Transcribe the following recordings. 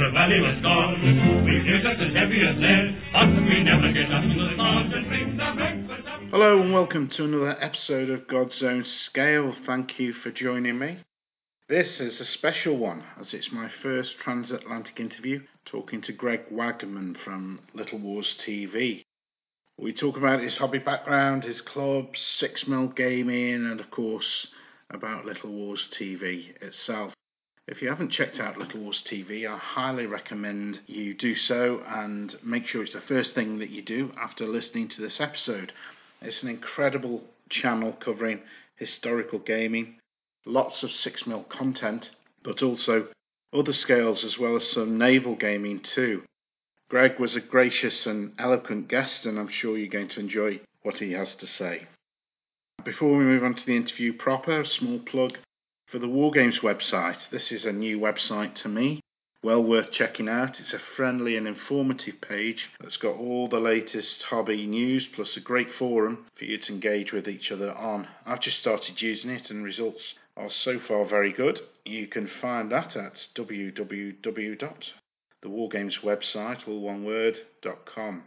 the valley was gone. We just as heavy as lead, but we never get up to the bring our breakfast. Hello and welcome to another episode of God's Own Scale. Thank you for joining me. This is a special one as it's my first transatlantic interview talking to Greg Wagman from Little Wars TV. We talk about his hobby background, his club, Six Mil Gaming, and of course about Little Wars TV itself. If you haven't checked out Little Wars TV, I highly recommend you do so and make sure it's the first thing that you do after listening to this episode. It's an incredible channel covering historical gaming, lots of 6 mil content, but also other scales as well as some naval gaming too. Greg was a gracious and eloquent guest, and I'm sure you're going to enjoy what he has to say. Before we move on to the interview proper, a small plug for the Wargames website. This is a new website to me, well worth checking out. It's a friendly and informative page that's got all the latest hobby news plus a great forum for you to engage with each other on. I've just started using it and results are so far very good. You can find that at www the Wargames website, all one word, .com.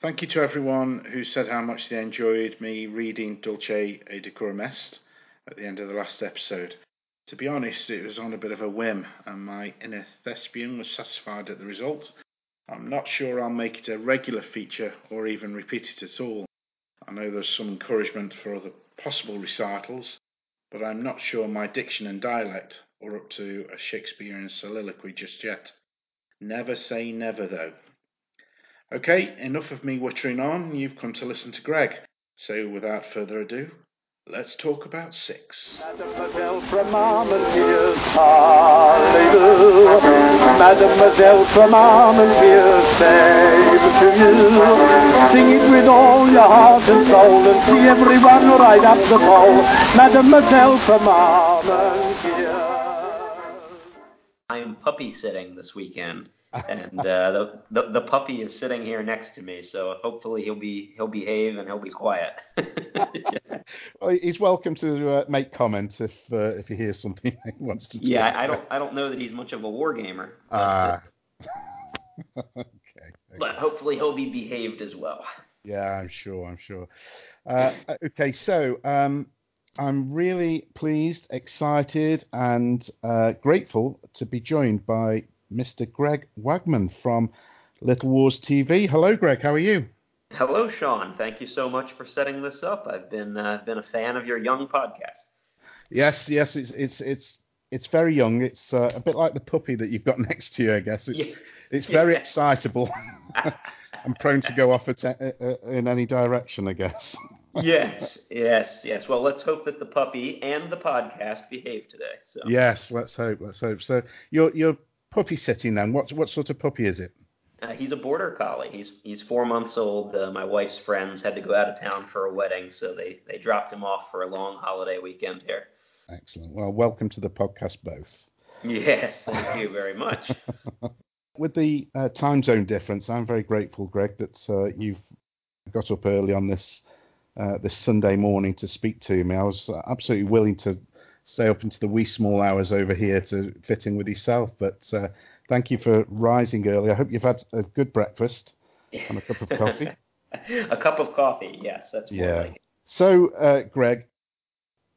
Thank you to everyone who said how much they enjoyed me reading Dulce et Decorum Est at the end of the last episode. To be honest, it was on a bit of a whim, and my inner thespian was satisfied at the result. I'm not sure I'll make it a regular feature or even repeat it at all. I know there's some encouragement for other possible recitals, but I'm not sure my diction and dialect are up to a Shakespearean soliloquy just yet. Never say never, though. Okay, enough of me wittering on. You've come to listen to Greg. So, without further ado, let's talk about six. Mademoiselle from Armentières, hallelujah. Mademoiselle from Armentières, save to you. Sing it with all your heart and soul and see everyone right up the pole. Mademoiselle from Armentières. I'm puppy sitting this weekend, and uh, the, the the puppy is sitting here next to me. So hopefully he'll be he'll behave and he'll be quiet. Well, he's welcome to uh, make comments if uh, if he hears something he wants to. Yeah, I, I don't I don't know that he's much of a war gamer, but, Ah. okay. but hopefully he'll be behaved as well. Yeah, I'm sure. I'm sure. Uh, okay, so um, I'm really pleased, excited, and uh, grateful to be joined by Mr. Greg Wagman from Little Wars TV. Hello, Greg. How are you? Hello, Sean. Thank you so much for setting this up. I've been uh, been a fan of your young podcast. Yes, yes. It's it's it's it's very young. It's uh, a bit like the puppy that you've got next to you, I guess. It's Yeah. it's very excitable and prone to go off at, uh, uh, in any direction, I guess. yes, yes, yes. Well, let's hope that the puppy and the podcast behave today. So Yes, let's hope. Let's hope. So you're you're puppy sitting then. What what sort of puppy is it? Uh, he's a border collie. He's he's four months old. Uh, my wife's friends had to go out of town for a wedding, so they they dropped him off for a long holiday weekend here. Excellent. Well, welcome to the podcast, both. Yes, thank you very much. With the uh, time zone difference, I'm very grateful, Greg, that uh, you've got up early on this uh, this Sunday morning to speak to me. I was absolutely willing to stay up into the wee small hours over here to fit in with yourself, but uh, thank you for rising early. I hope you've had a good breakfast and a cup of coffee. a cup of coffee. Yes, that's Yeah. like. So, uh, Greg,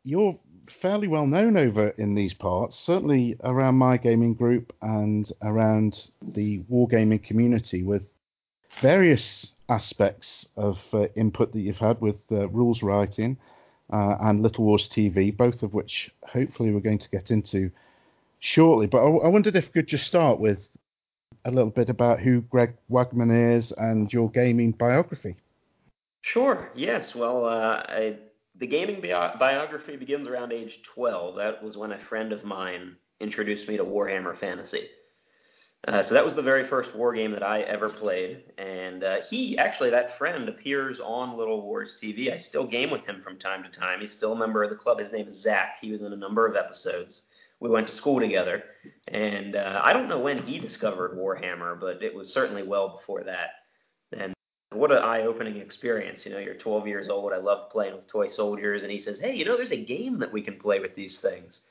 you're fairly well known over in these parts, certainly around my gaming group and around the wargaming community, with various aspects of uh, input that you've had with uh, rules writing uh, and Little Wars TV, both of which hopefully we're going to get into shortly. But I, I wondered if we could just start with a little bit about who Greg Wagman is and your gaming biography. Sure. Yes. Well, uh, I, the gaming bio- biography begins around age 12. That was when a friend of mine introduced me to Warhammer Fantasy. Uh, so that was the very first war game that I ever played, and uh, he actually that friend appears on Little Wars TV. I still game with him from time to time. He's still a member of the club. His name is Zach. He was in a number of episodes. We went to school together, and uh, I don't know when he discovered Warhammer, but it was certainly well before that. And what an eye-opening experience! You know, you're 12 years old. I love playing with toy soldiers, and he says, "Hey, you know, there's a game that we can play with these things."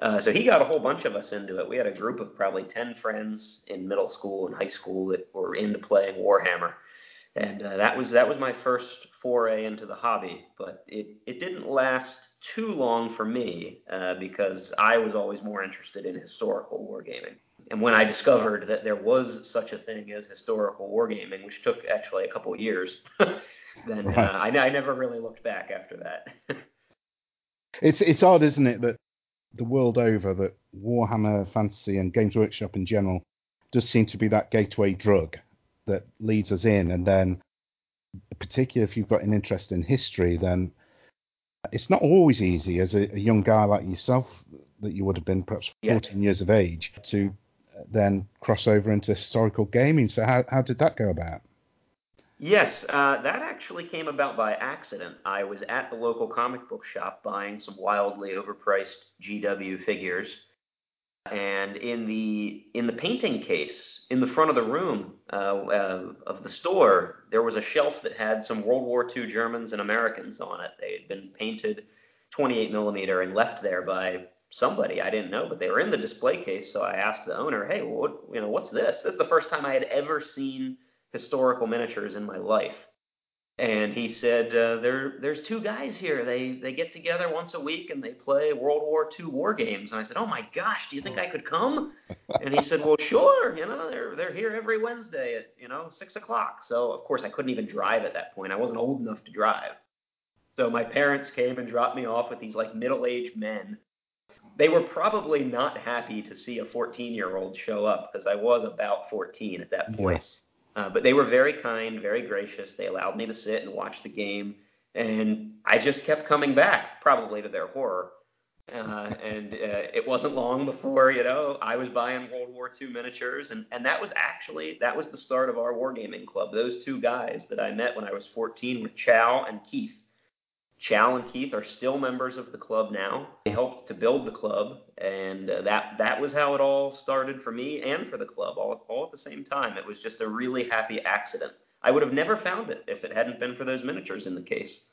Uh, so he got a whole bunch of us into it. We had a group of probably 10 friends in middle school and high school that were into playing Warhammer. And uh, that was that was my first foray into the hobby, but it, it didn't last too long for me uh, because I was always more interested in historical wargaming. And when I discovered that there was such a thing as historical wargaming, which took actually a couple of years, then uh, I, I never really looked back after that. it's it's odd, isn't it, that the world over that Warhammer Fantasy and Games Workshop in general does seem to be that gateway drug that leads us in, and then particularly if you've got an interest in history, then it's not always easy as a, a young guy like yourself that you would have been perhaps 14 yeah. years of age to then cross over into historical gaming. So how how did that go about? Yes, uh, that actually came about by accident. I was at the local comic book shop buying some wildly overpriced GW figures, and in the in the painting case in the front of the room uh, uh, of the store, there was a shelf that had some World War II Germans and Americans on it. They had been painted 28 millimeter and left there by somebody I didn't know, but they were in the display case. So I asked the owner, "Hey, what you know, what's this?" This is the first time I had ever seen historical miniatures in my life. And he said, uh, there, there's two guys here. They, they get together once a week and they play World War II war games. And I said, oh my gosh, do you think I could come? And he said, well, sure. You know, they're, they're here every Wednesday at, you know, six o'clock. So of course I couldn't even drive at that point. I wasn't old enough to drive. So my parents came and dropped me off with these like middle-aged men. They were probably not happy to see a 14-year-old show up because I was about 14 at that point. Yes. Uh, but they were very kind, very gracious. They allowed me to sit and watch the game, and I just kept coming back, probably to their horror. Uh, and uh, it wasn't long before you know I was buying World War II miniatures, and and that was actually that was the start of our wargaming club. Those two guys that I met when I was 14 with Chow and Keith Chow and Keith are still members of the club now. They helped to build the club, and uh, that that was how it all started for me and for the club, all, all at the same time. It was just a really happy accident. I would have never found it if it hadn't been for those miniatures in the case.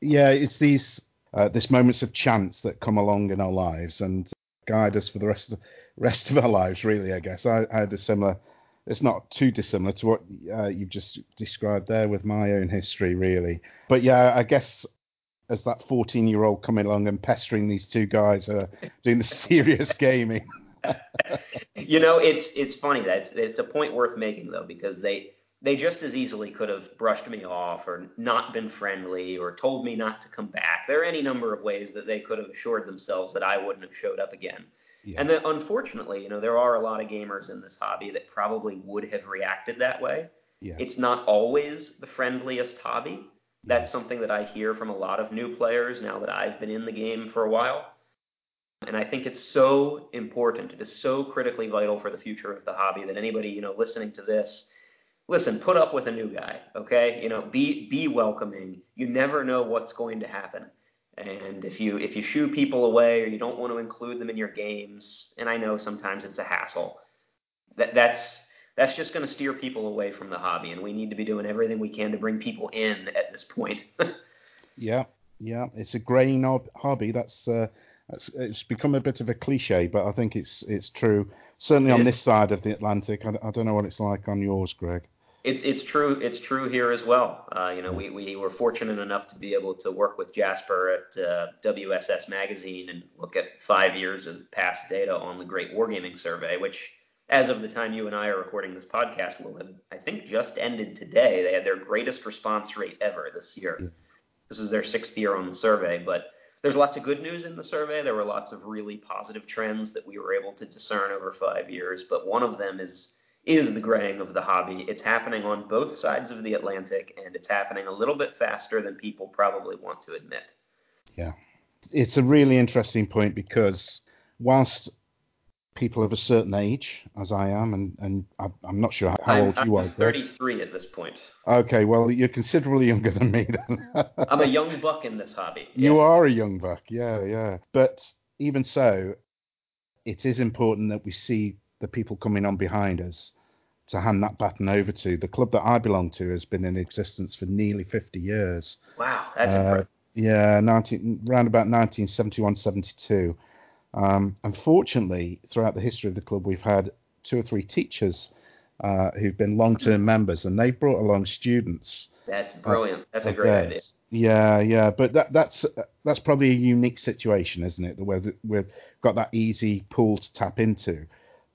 Yeah, it's these uh, moments of chance that come along in our lives and guide us for the rest of rest of our lives. Really, I guess I, I had a similar. It's not too dissimilar to what uh, you've just described there with my own history, really. But yeah, I guess as that 14 year old coming along and pestering these two guys who are doing the serious gaming. you know, it's it's funny that it's, it's a point worth making though because they they just as easily could have brushed me off or not been friendly or told me not to come back. There are any number of ways that they could have assured themselves that I wouldn't have showed up again. Yeah. And then, unfortunately, you know, there are a lot of gamers in this hobby that probably would have reacted that way. Yeah. It's not always the friendliest hobby. That's something that I hear from a lot of new players now that I've been in the game for a while. And I think it's so important. It is so critically vital for the future of the hobby that anybody, you know, listening to this, listen, put up with a new guy, okay? You know, be be welcoming. You never know what's going to happen. And if you if you shoo people away or you don't want to include them in your games, and I know sometimes it's a hassle, that that's that's just going to steer people away from the hobby, and we need to be doing everything we can to bring people in at this point. yeah, yeah, it's a graying hobby. That's uh, that's it's become a bit of a cliche, but I think it's it's true. Certainly on this side of the Atlantic, I, I, don't know what it's like on yours, Greg. It's it's true. It's true here as well. Uh, you know, we, we were fortunate enough to be able to work with Jasper at uh, WSS Magazine and look at five years of past data on the Great Wargaming Survey, which as of the time you and I are recording this podcast, will have, I think, just ended today. They had their greatest response rate ever this year. Yeah. This is their sixth year on the survey, but there's lots of good news in the survey. There were lots of really positive trends that we were able to discern over five years, but one of them is is the graying of the hobby. It's happening on both sides of the Atlantic, and it's happening a little bit faster than people probably want to admit. Yeah, it's a really interesting point because whilst people of a certain age, as I am, and, and I'm not sure how I'm, old you I'm are. 33 at this point. Okay, well, you're considerably younger than me then. I'm a young buck in this hobby. You are a young buck, yeah, yeah. But even so, it is important that we see the people coming on behind us to hand that baton over to. The club that I belong to has been in existence for nearly 50 years. Wow, that's uh, Yeah, 19, around about 1971 72. Um, unfortunately, throughout the history of the club, we've had two or three teachers uh, who've been long-term members, and they've brought along students. That's brilliant. That's a great idea. Yeah, yeah, but that, that's that's probably a unique situation, isn't it? Where we've got that easy pool to tap into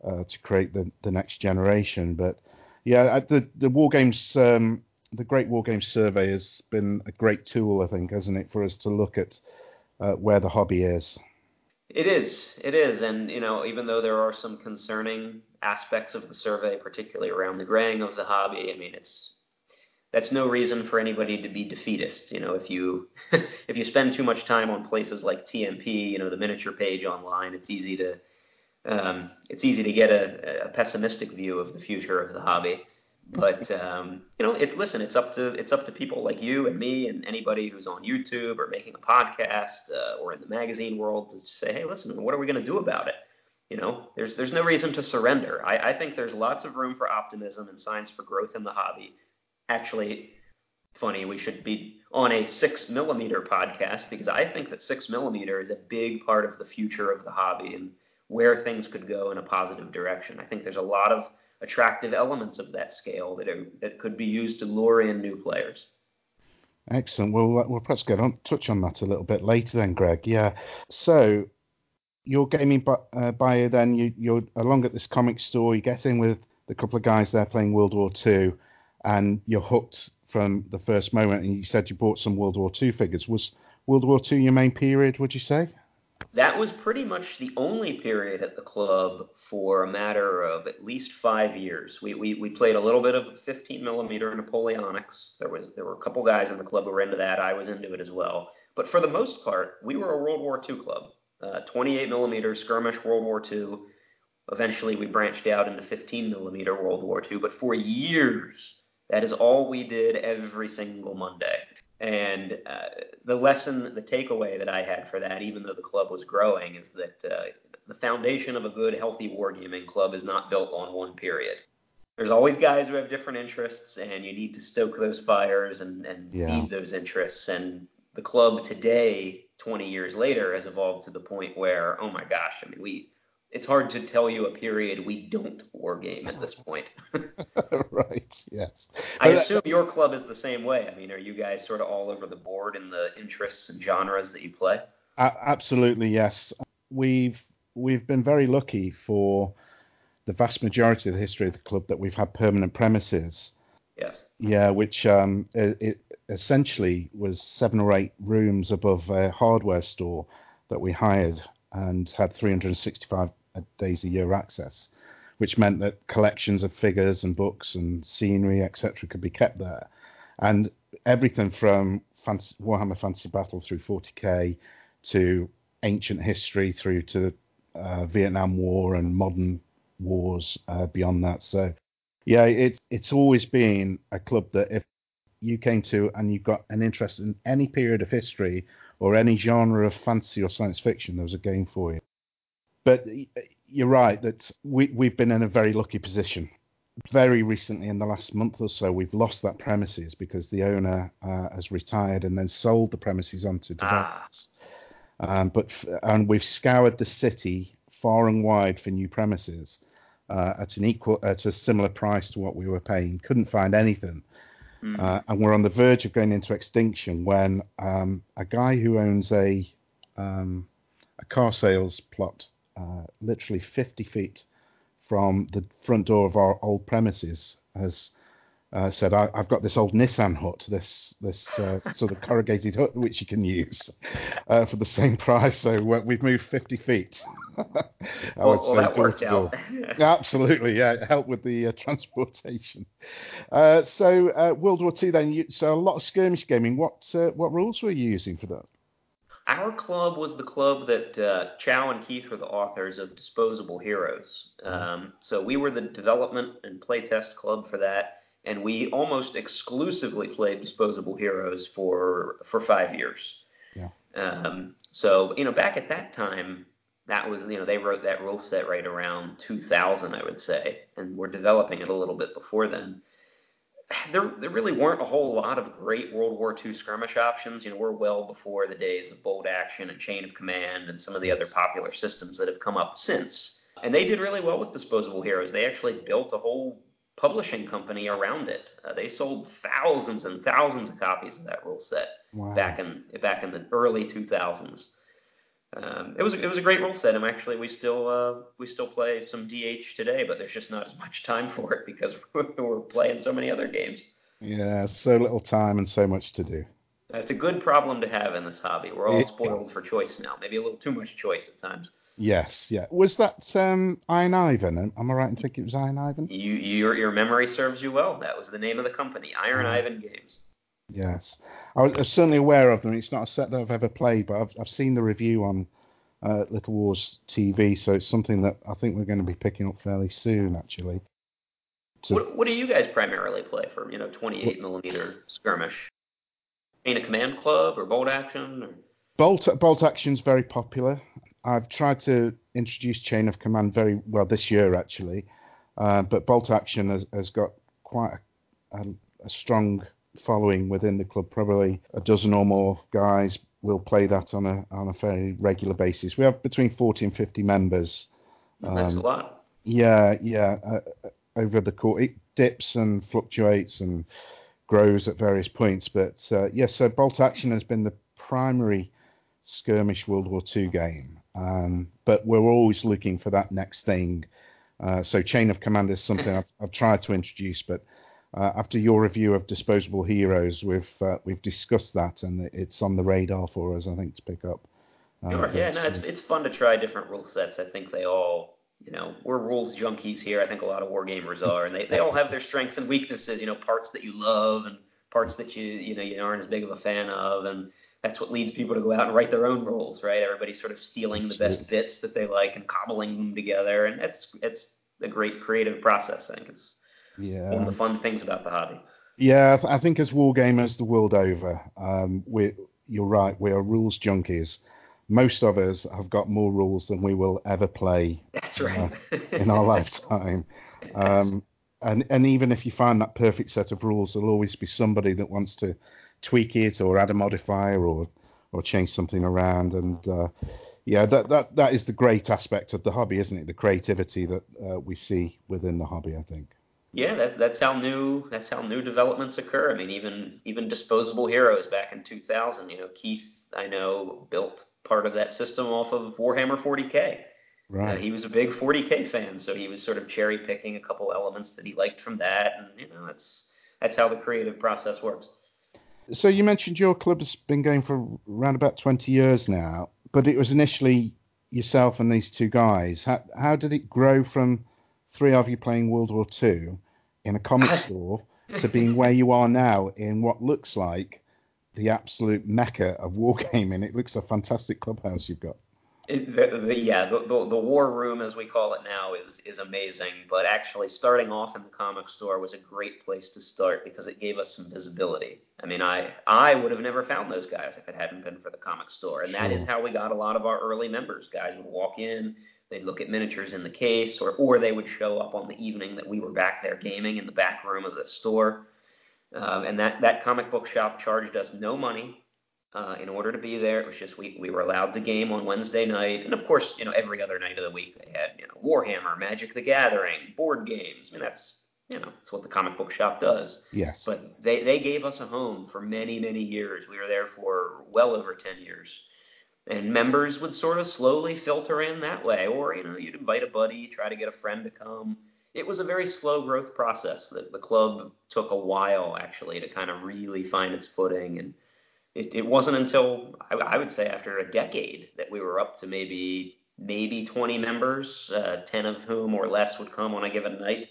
uh, to create the, the next generation. But yeah, the the war games, um, the Great War Games Survey has been a great tool, I think, hasn't it, for us to look at uh, where the hobby is. It is, it is, and you know, even though there are some concerning aspects of the survey, particularly around the graying of the hobby, I mean, it's that's no reason for anybody to be defeatist. You know, if you if you spend too much time on places like TMP, you know, the miniature page online, it's easy to um, it's easy to get a, a, pessimistic view of the future of the hobby. But um, you know, it, listen, it's up to it's up to people like you and me and anybody who's on YouTube or making a podcast uh, or in the magazine world to say, hey, listen, what are we going to do about it? You know, there's there's no reason to surrender. I, I think there's lots of room for optimism and signs for growth in the hobby actually funny. We should be on a six millimeter podcast because I think that six millimeter is a big part of the future of the hobby and where things could go in a positive direction. I think there's a lot of attractive elements of that scale that are, that could be used to lure in new players. Excellent. Well, we'll perhaps get on touch on that a little bit later then, Greg. Yeah. So your gaming uh, bio then you, you're along at this comic store. You get in with the couple of guys there playing World War Two and you're hooked from the first moment. And you said you bought some World War II figures. Was World War II your main period? Would you say? That was pretty much the only period at the club for a matter of at least five years. We, we, we played a little bit of 15 millimeter Napoleonics. There was there were a couple guys in the club who were into that. I was into it as well. But for the most part, we were a World War II club. Uh, 28 millimeter skirmish World War II. Eventually, we branched out into 15 millimeter World War II. But for years, that is all we did every single Monday. And uh, the lesson, the takeaway that I had for that, even though the club was growing, is that uh, the foundation of a good, healthy wargaming club is not built on one period. There's always guys who have different interests, and you need to stoke those fires and, and yeah. feed those interests. And the club today, 20 years later, has evolved to the point where, oh my gosh, I mean, we it's hard to tell you a period we don't war game at this point. right. Yes. I assume your club is the same way. I mean, are you guys sort of all over the board in the interests and genres that you play? Uh, absolutely, yes. We've we've been very lucky for the vast majority of the history of the club that we've had permanent premises. Yes. Yeah, which um, it, it essentially was seven or eight rooms above a hardware store that we hired and had 365 days a year access, which meant that collections of figures and books and scenery, etc., could be kept there. And everything from Warhammer Fantasy Battle through 40k to ancient history through to uh, Vietnam War and modern wars uh, beyond that. So, yeah, it, it's always been a club that if you came to and you've got an interest in any period of history or any genre of fantasy or science fiction, there was a game for you. But you're right that we, we've been in a very lucky position. Very recently, in the last month or so, we've lost that premises because the owner uh, has retired and then sold the premises on to developers. Ah. Um, but and we've scoured the city far and wide for new premises uh, at an equal at a similar price to what we were paying. Couldn't find anything. Mm. Uh, and we're on the verge of going into extinction when um, a guy who owns a um, a car sales plot, uh, literally 50 feet from the front door of our old premises, has uh, said, I, have got this old Nissen hut, this this uh, sort of corrugated hut which you can use uh, for the same price. So we've moved 50 feet. I well, would say well, that out. Absolutely, yeah, it helped with the uh, transportation. Uh, so uh, World War II, then, you, so a lot of skirmish gaming. What what rules were you using for that? Our club was the club that Chow and Keith were the authors of Disposable Heroes. Um, so we were the development and playtest club for that and we almost exclusively played disposable heroes for for five years. Yeah. Um, so you know, back at that time, that was you know they wrote that rule set right around 2000, I would say, and we're developing it a little bit before then. There there really weren't a whole lot of great World War II skirmish options. You know, we're well before the days of Bolt Action and chain of command and some of the other popular systems that have come up since. And they did really well with Disposable Heroes. They actually built a whole publishing company around it. Uh, they sold thousands and thousands of copies of that rule set Wow. back in back in the early 2000s. Um, it was it was a great rule set, and actually we still uh, we still play some DH today, but there's just not as much time for it because we're playing so many other games. Yeah, so little time and so much to do. It's a good problem to have in this hobby. We're all spoiled for choice now, maybe a little too much choice at times. Yes, yeah. Was that um, Iron Ivan? Am I right in thinking it was Iron Ivan? You, your your memory serves you well. That was the name of the company, Iron Mhm. Ivan Games. Yes, I was certainly aware of them. It's not a set that I've ever played, but I've I've seen the review on uh, Little Wars TV, so it's something that I think we're going to be picking up fairly soon, actually. So- What, what do you guys primarily play for? You know, 28 millimeter skirmish. Chain of Command Club or Bolt Action? Or... Bolt bolt action's very popular. I've tried to introduce chain of command very well this year actually, uh, but bolt action has, has got quite a, a, a strong following within the club. Probably a dozen or more guys will play that on a on a fairly regular basis. We have between forty and fifty members. That's a Um, lot. Yeah, yeah. Uh, uh, over the course, it dips and fluctuates and grows at various points. But uh, yes, so Bolt Action has been the primary skirmish World War II game. Um, but we're always looking for that next thing. Uh, so Chain of Command is something I've, I've tried to introduce, but uh, after your review of Disposable Heroes, we've uh, we've discussed that, and it's on the radar for us, I think, to pick up. Uh, Sure. Yeah, no, it's it's fun to try different rule sets. I think they all, you know, we're rules junkies here. I think a lot of wargamers are, and they, they all have their strengths and weaknesses. You know, parts that you love and parts that you you know you aren't as big of a fan of, and that's what leads people to go out and write their own rules, right? Everybody's sort of stealing the best bits that they like and cobbling them together, and it's it's a great creative process. I think it's yeah. one of the fun things about the hobby. Yeah, I, th- I think as wargamers the world over, um, we you're right. We are rules junkies. Most of us have got more rules than we will ever play That's right. in our lifetime. Um, and and even if you find that perfect set of rules, there'll always be somebody that wants to tweak it or add a modifier or or change something around. And uh, yeah, that that that is the great aspect of the hobby, isn't it? The creativity that uh, we see within the hobby. I think. Yeah, that's that's how new that's how new developments occur. I mean, even even disposable heroes back in 2000. You know, Keith I know built part of that system off of Warhammer 40k. Uh, Right. he was a big 40k fan, so he was sort of cherry picking a couple elements that he liked from that, and you know, that's that's how the creative process works. So you mentioned your club has been going for around about 20 years now, but it was initially yourself and these two guys. How, how did it grow from three of you playing World War II in a comic store to being where you are now in what looks like the absolute mecca of wargaming? It looks a fantastic clubhouse you've got. It, the, the, yeah, the, the the war room, as we call it now, is is amazing. But actually, starting off in the comic store was a great place to start because it gave us some visibility. I mean, I I would have never found those guys if it hadn't been for the comic store, and that is how we got a lot of our early members. Guys would walk in, they'd look at miniatures in the case, or or they would show up on the evening that we were back there gaming in the back room of the store. Um, and that, that comic book shop charged us no money uh, in order to be there. It was just we, we were allowed to game on Wednesday night, and of course, you know, every other night of the week they had you know Warhammer, Magic the Gathering, board games. I mean, that's you know that's what the comic book shop does. Yes. But they they gave us a home for many many years. We were there for well over ten years. And members would sort of slowly filter in that way, or you know, you'd invite a buddy, try to get a friend to come. It was a very slow growth process. The, the club took a while actually to kind of really find its footing, and it, it wasn't until I, I would say after a decade that we were up to maybe maybe 20 members, uh, 10 of whom or less would come on a given night.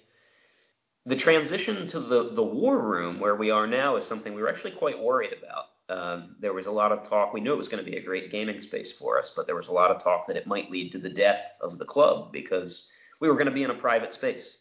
The transition to the, the war room where we are now is something we were actually quite worried about. Um, there was a lot of talk. We knew it was going to be a great gaming space for us, but there was a lot of talk that it might lead to the death of the club because we were going to be in a private space.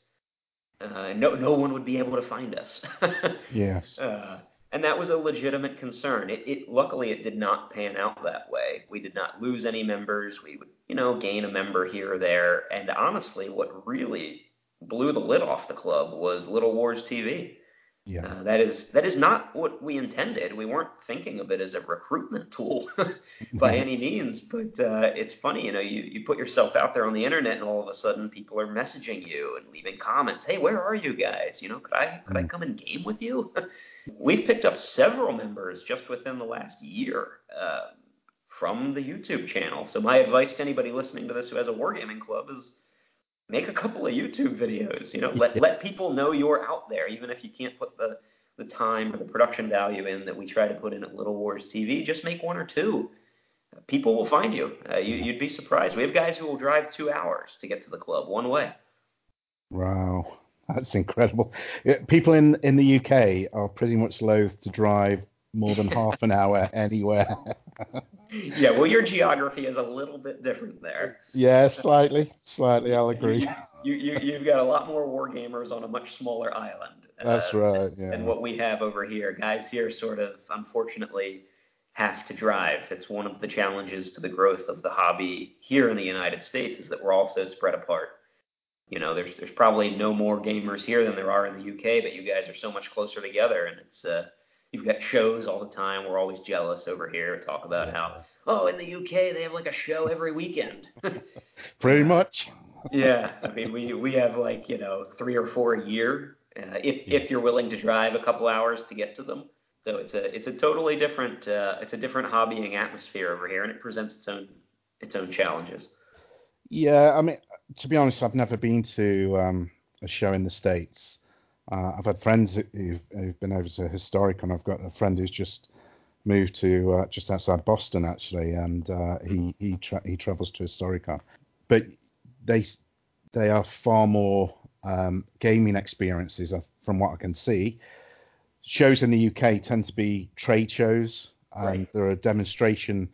Uh, no, no one would be able to find us. yes. Uh, and that was a legitimate concern. It, it luckily it did not pan out that way. We did not lose any members. We would, you know, gain a member here or there. And honestly, what really blew the lid off the club was Little Wars TV. Yeah. Uh, that is that is not what we intended. We weren't thinking of it as a recruitment tool by any means. But uh, it's funny, you know, you, you put yourself out there on the internet, and all of a sudden, people are messaging you and leaving comments. Hey, where are you guys? You know, could I could I Mm. come and game with you? We've picked up several members just within the last year uh, from the YouTube channel. So my advice to anybody listening to this who has a wargaming club is make a couple of YouTube videos. You know, let let people know you're out there, even if you can't put the the time or the production value in that we try to put in at Little Wars TV. Just make one or two. People will find you. Uh, you you'd be surprised. We have guys who will drive two hours to get to the club one way. Wow, that's incredible. People in in the UK are pretty much loath to drive more than half an hour anywhere. Yeah, well, your geography is a little bit different there. yeah, slightly, slightly. I'll agree. You, you, you've got a lot more war gamers on a much smaller island. That's uh, right. Yeah. than what we have over here. Guys here sort of unfortunately have to drive. It's one of the challenges to the growth of the hobby here in the United States is that we're all so spread apart. You know, there's there's probably no more gamers here than there are in the UK, but you guys are so much closer together and it's uh you've got shows all the time. We're always jealous over here. Talk about how oh in the UK they have like a show every weekend. Pretty much. yeah, I mean, we we have like you know three or four a year, uh, if if you're willing to drive a couple hours to get to them. So it's a it's a totally different uh, it's a different hobbying atmosphere over here, and it presents its own its own challenges. Yeah, I mean, to be honest, I've never been to um, a show in the states. Uh, I've had friends who've, who've been over to Historic, and I've got a friend who's just moved to uh, just outside Boston, actually, and uh, he he tra- he travels to Historicon. But they they are far more um, gaming experiences, uh, from what I can see. Shows in the UK tend to be trade shows, and Right. there are demonstration,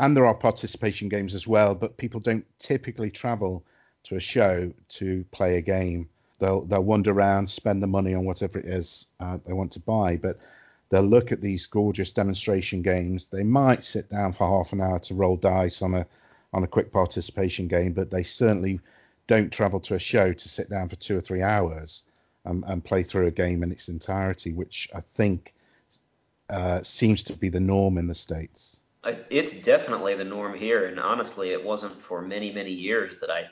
and there are participation games as well. But people don't typically travel to a show to play a game. They'll they'll wander around, spend the money on whatever it is uh, they want to buy, but they'll look at these gorgeous demonstration games. They might sit down for half an hour to roll dice on a on a quick participation game, but they certainly don't travel to a show to sit down for two or three hours and, and play through a game in its entirety, which I think uh, seems to be the norm in the states. It's definitely the norm here, and honestly, it wasn't for many many years that I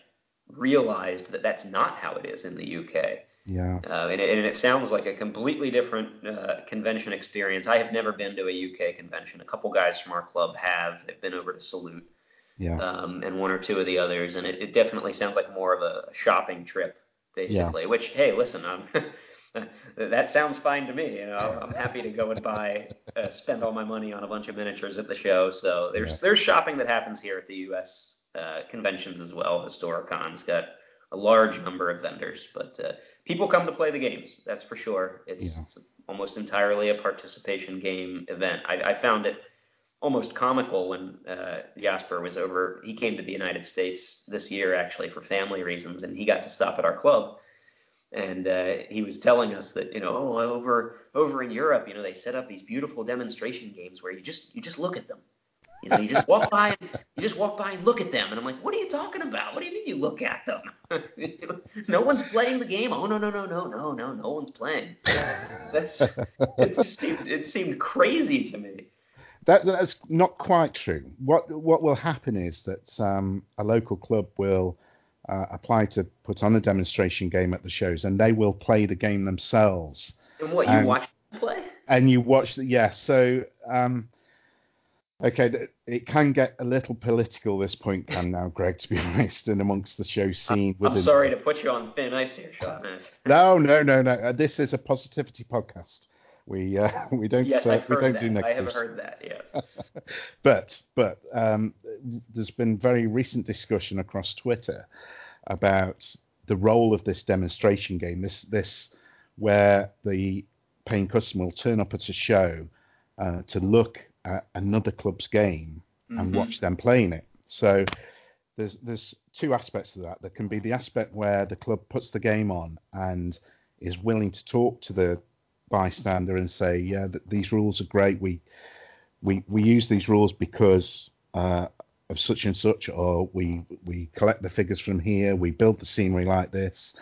realized that that's not how it is in the UK. Yeah, Uh, and, it, and it sounds like a completely different uh, convention experience. I have never been to a UK convention. A couple guys from our club have. They've been over to Salute, yeah, um, and one or two of the others. And it, it definitely sounds like more of a shopping trip, basically. Which, hey, listen, I'm, that sounds fine to me. You know, I'm happy to go and buy, uh, spend all my money on a bunch of miniatures at the show. So there's Yeah. there's shopping that happens here at the US uh, conventions as well. Historicon's got a large number of vendors, but uh, people come to play the games. That's for sure. It's, Yeah. it's almost entirely a participation game event. I, I found it almost comical when uh, Jasper was over. He came to the United States this year actually for family reasons, and he got to stop at our club. And uh, he was telling us that you know oh, over over in Europe, you know they set up these beautiful demonstration games where you just you just look at them. You know, you just walk by, and, you just walk by and look at them, and I'm like, "What are you talking about? What do you mean you look at them? You know, no one's playing the game. Oh no, no, no, no, no, no, no one's playing." That's it just seemed it seemed crazy to me. That that's not quite true. What what will happen is that um, a local club will uh, apply to put on a demonstration game at the shows, and they will play the game themselves. And what you And- watch them play? And you watch the yes. so um, okay, it can get a little political. This point can now, Greg, to be honest, and amongst the show scene. I'm within- sorry to put you on thin ice here, Sean. No, no, no, no. Uh, this is a positivity podcast. We uh, we don't Yes, uh, we don't that. do I have heard that. Yes. But but um, there's been very recent discussion across Twitter about the role of this demonstration game. This this where the paying customer will turn up at a show uh, to look at another club's game and Mhm. watch them playing it. So there's there's two aspects to that. There can be the aspect where the club puts the game on and is willing to talk to the bystander and say, yeah, th- these rules are great. We we we use these rules because uh, of such and such, or we we collect the figures from here. We build the scenery like this.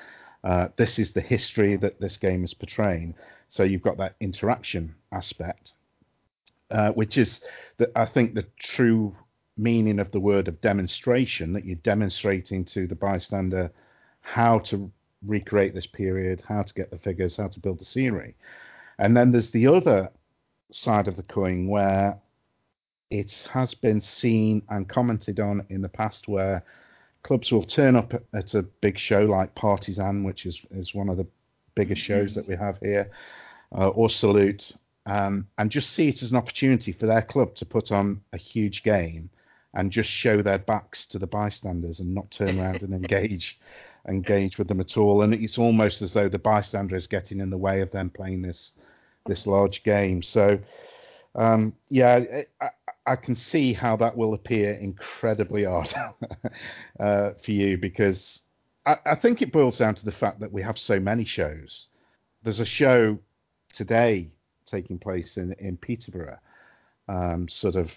Uh, this is the history that this game is portraying. So you've got that interaction aspect, uh, which is, the, I think, the true meaning of the word of demonstration that you're demonstrating to the bystander how to recreate this period, how to get the figures, how to build the scenery. And then there's the other side of the coin where it has been seen and commented on in the past where clubs will turn up at a big show like Partisan, which is, is one of the biggest shows that we have here, uh, or Salute, um, and just see it as an opportunity for their club to put on a huge game and just show their backs to the bystanders and not turn around and engage engage with them at all. And it's almost as though the bystander is getting in the way of them playing this this large game. So um, yeah, I, I, can see how that will appear incredibly odd uh, for you because I, I think it boils down to the fact that we have so many shows. There's a show today taking place in in Peterborough, um, sort of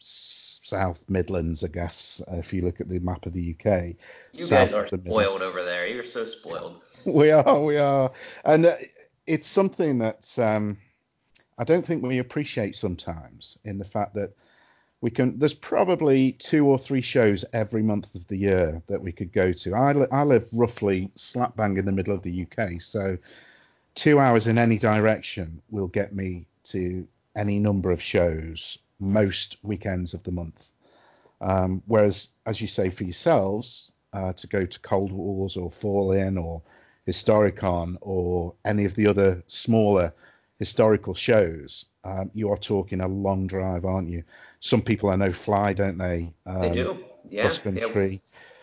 South Midlands, I guess, if you look at the map of the UK. You guys are spoiled over there. You're so spoiled. we are, we are. And uh, it's something that um, I don't think we appreciate sometimes in the fact that we can, there's probably two or three shows every month of the year that we could go to. I, li- I live roughly slap bang in the middle of the UK, so two hours in any direction will get me to any number of shows most weekends of the month. Um, whereas, as you say, for yourselves, uh, to go to Cold Wars or Fall In or Historicon or any of the other smaller historical shows, um, you are talking a long drive, aren't you? Some people I know fly, don't they? Um, they do. Yeah. yeah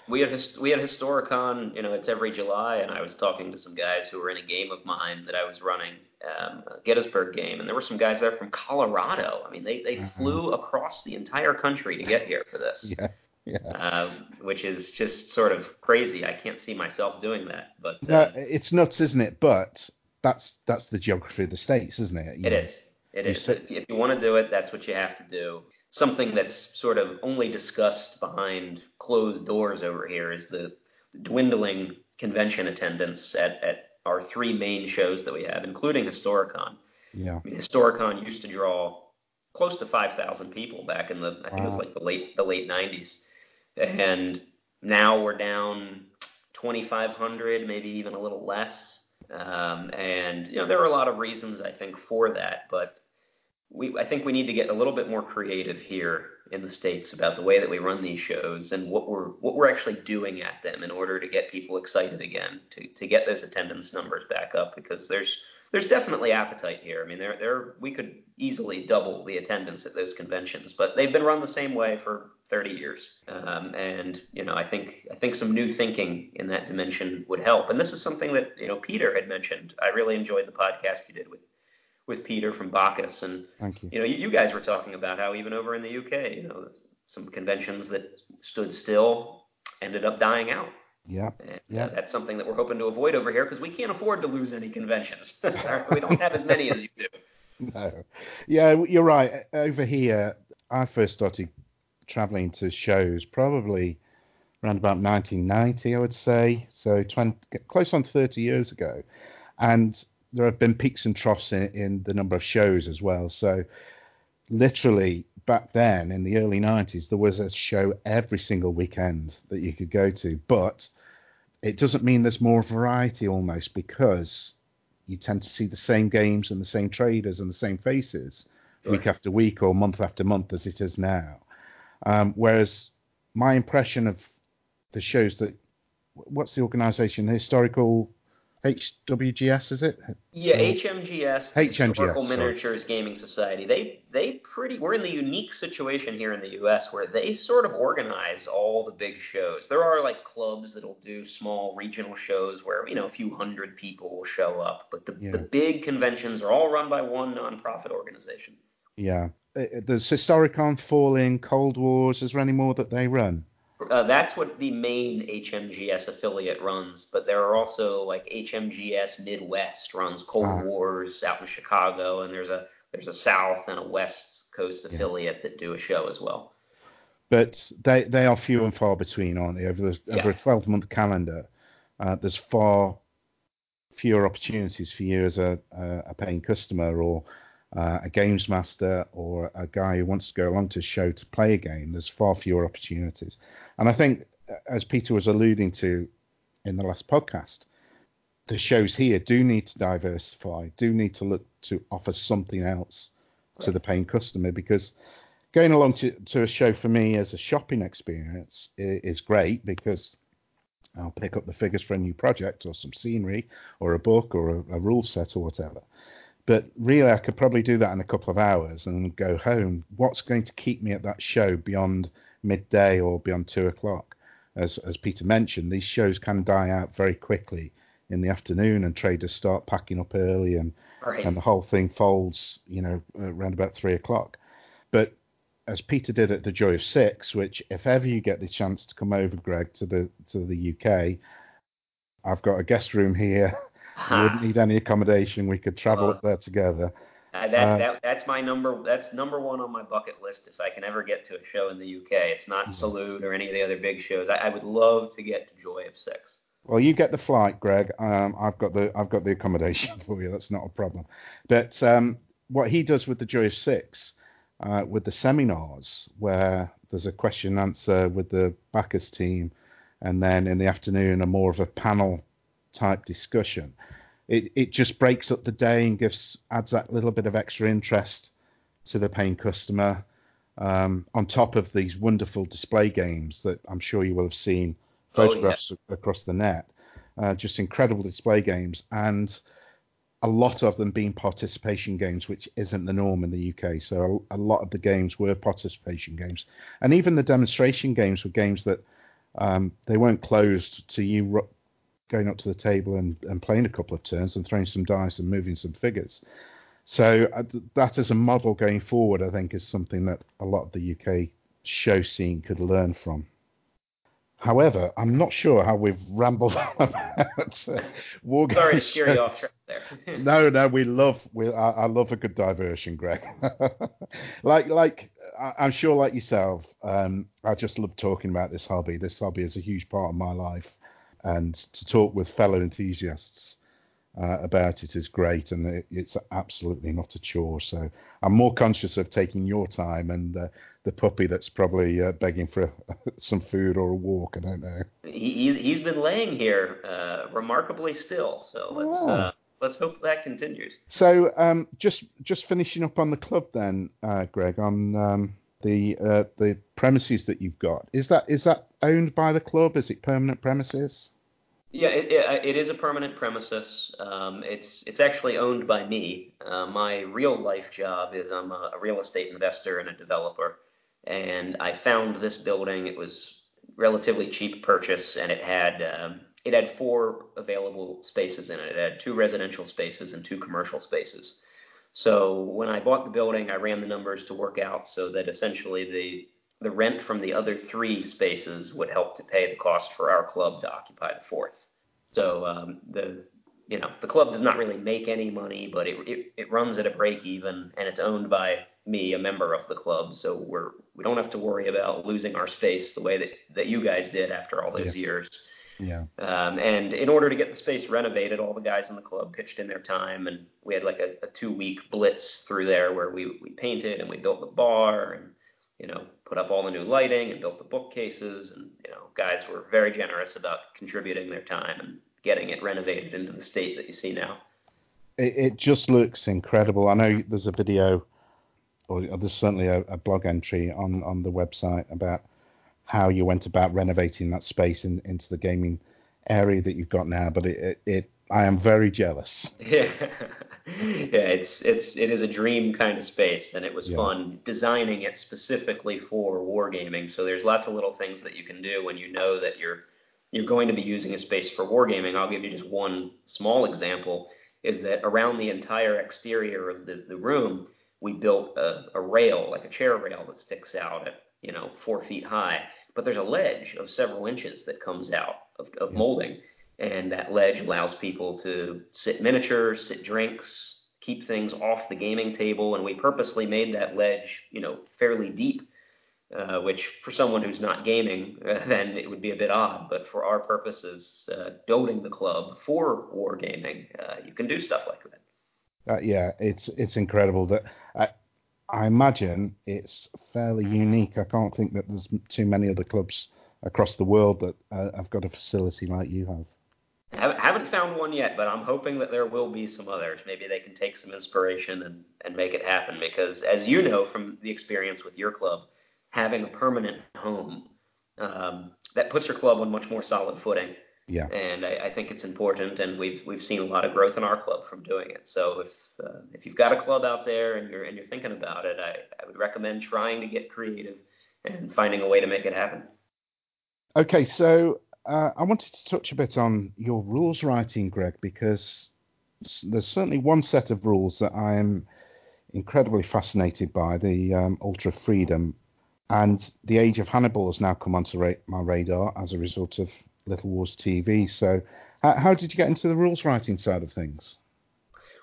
we had we had Historicon, you know, it's every July, and I was talking to some guys who were in a game of mine that I was running, um, a Gettysburg game, and there were some guys there from Colorado. I mean, they they mm-hmm. flew across the entire country to get here for this. yeah. Yeah. Uh, which is just sort of crazy. I can't see myself doing that, but uh, no, it's nuts, isn't it? But that's that's the geography of the states, isn't it? You it know, is. It is. If you want to do it, that's what you have to do something that's sort of only discussed behind closed doors over here is the dwindling convention attendance at, at our three main shows that we have, including Historicon. Yeah. I mean, Historicon used to draw close to 5,000 people back in the, I think wow. it was like the late, the late 90s. And now we're down 2,500, maybe even a little less. Um, and, you know, there are a lot of reasons, I think, for that. But we I think we need to get a little bit more creative here in the states about the way that we run these shows and what we're what we're actually doing at them in order to get people excited again to to get those attendance numbers back up because there's there's definitely appetite here. I mean, there there we could easily double the attendance at those conventions, but they've been run the same way for 30 years. Um, and you know, I think I think some new thinking in that dimension would help. And this is something that you know Peter had mentioned. I really enjoyed the podcast you did with with Peter from Baccus, and Thank you. you know, you, you guys were talking about how even over in the UK, you know, some conventions that stood still ended up dying out. Yeah, and, yeah. That's something that we're hoping to avoid over here because we can't afford to lose any conventions. we don't have as many as you do. No, yeah, you're right. Over here, I first started traveling to shows probably around about 1990, I would say, so 20, close on 30 years ago, and there have been peaks and troughs in, in the number of shows as well. So literally back then in the early 90s there was a show every single weekend that you could go to but it doesn't mean there's more variety almost because you tend to see the same games and the same traders and the same faces right. week after week or month after month as it is now um, whereas my impression of the shows that what's the organization the historical HWGS, is it? Yeah, HMGS, HMGS, Historical Miniatures Gaming Society. They they pretty we're in the unique situation here in the U.S. where they sort of organize all the big shows. There are like clubs that'll do small regional shows where you know a few hundred people will show up, but the yeah. the big conventions are all run by one nonprofit organization. Yeah, uh, there's Historicon, Fall In, Cold Wars. Is there any more that they run? Uh, that's what the main HMGS affiliate runs, but there are also like HMGS Midwest runs Cold. Wars out in Chicago, and there's a there's a South and a West Coast affiliate yeah. that do a show as well. But they they are few and far between, aren't they? Over the, yeah. over a twelve month calendar, uh, there's far fewer opportunities for you as a, a, a paying customer or uh, a games master or a guy who wants to go along to a show to play a game. There's far fewer opportunities. And I think, as Peter was alluding to in the last podcast, the shows here do need to diversify, do need to look to offer something else to the paying customer because going along to, to a show for me as a shopping experience is, is great because I'll pick up the figures for a new project or some scenery or a book or a, a rule set or whatever. But really, I could probably do that in a couple of hours and go home. What's going to keep me at that show beyond midday or beyond two o'clock? As, as Peter mentioned, these shows can die out very quickly in the afternoon, and traders start packing up early, and Right. and the whole thing folds, you know, uh, around about three o'clock. But as Peter did at the Joy of Six, which if ever you get the chance to come over, Greg, to the to the UK, I've got a guest room here. You wouldn't need any accommodation. We could travel up there together. Uh, that, Uh, that that's my number. That's number one on my bucket list. If I can ever get to a show in the UK, it's not Salute or any of the other big shows. I, I would love to get to Joy of Six. Well, you get the flight, Greg. Um, I've got the I've got the accommodation for you. That's not a problem. But um, what he does with the Joy of Six, uh, with the seminars, where there's a question and answer with the Baccus team, and then in the afternoon a more of a panel type discussion. It it just breaks up the day and gives adds that little bit of extra interest to the paying customer. Um, on top of these wonderful display games that I'm sure you will have seen Oh, yeah. photographs across the net, uh, just incredible display games, and a lot of them being participation games, which isn't the norm in the UK. So a, a lot of the games were participation games, and even the demonstration games were games that um, they weren't closed to you going up to the table and, and playing a couple of turns and throwing some dice and moving some figures. So uh, th- that as a model going forward, I think, is something that a lot of the UK show scene could learn from. However, I'm not sure how we've rambled on about uh, war Sorry games steer you off track there. No, no, we love we I, I love a good diversion, Greg. like like I, I'm sure like yourself, um, I just love talking about this hobby. This hobby is a huge part of my life, and to talk with fellow enthusiasts uh, about it is great, and it, it's absolutely not a chore. So I'm more conscious of taking your time and uh, the puppy that's probably uh, begging for some food or a walk. I don't know. he, he's he's been laying here uh, remarkably still. So let's Oh. uh, let's hope that continues. So, um, just just finishing up on the club then, uh, Greg, on um, the uh, the premises that you've got. Is that is that owned by the club? Is it permanent premises? Yeah, it, it, it is a permanent premises. Um, it's it's actually owned by me. Uh, my real life job is I'm a, a real estate investor and a developer, and I found this building. It was relatively cheap purchase, and it had um, it had four available spaces in it. It had two residential spaces and two commercial spaces. So when I bought the building, I ran the numbers to work out so that essentially the the rent from the other three spaces would help to pay the cost for our club to occupy the fourth. So um, the you know the club does not really make any money, but it, it it runs at a break even, and it's owned by me, a member of the club. So we're we don't have to worry about losing our space the way that that you guys did after all those Yes. years. Yeah. Um, and in order to get the space renovated, all the guys in the club pitched in their time, and we had like a, a two week blitz through there where we, we painted and we built the bar and you know put up all the new lighting and built the bookcases, and you know guys were very generous about contributing their time and getting it renovated into the state that you see now. It, it just looks incredible. I know there's a video, or there's certainly a, a blog entry on on the website about how you went about renovating that space in, into the gaming area that you've got now. But it, it, it I am very jealous. Yeah, yeah, it's it's it is a dream kind of space, and it was Yeah. fun designing it specifically for wargaming. So there's lots of little things that you can do when you know that you're you're going to be using a space for wargaming. I'll give you just one small example: is that around the entire exterior of the, the room, we built a, a rail, like a chair rail that sticks out at you know four feet high, but there's a ledge of several inches that comes out of, of molding and that ledge allows people to sit miniatures, sit drinks, keep things off the gaming table. And we purposely made that ledge, you know, fairly deep uh, which for someone who's not gaming, uh, then it would be a bit odd. But for our purposes, uh, building the club for wargaming, uh, you can do stuff like that. Uh, yeah, it's it's incredible that I, I imagine it's fairly unique. I can't think that there's too many other clubs across the world that uh, have got a facility like you have. I haven't found one yet, but I'm hoping that there will be some others. Maybe they can take some inspiration and, and make it happen. Because as you know from the experience with your club, having a permanent home um, that puts your club on much more solid footing. Yeah. And I, I, think it's important, and we've we've seen a lot of growth in our club from doing it. So if uh, if you've got a club out there and you're and you're thinking about it, I, I would recommend trying to get creative and finding a way to make it happen. Okay, so uh, I wanted to touch a bit on your rules writing, Greg, because there's certainly one set of rules that I am incredibly fascinated by the um, of Freedom and the Age of Hannibal has now come onto ra- my radar as a result of Little Wars TV. So, uh, how did you get into the rules writing side of things?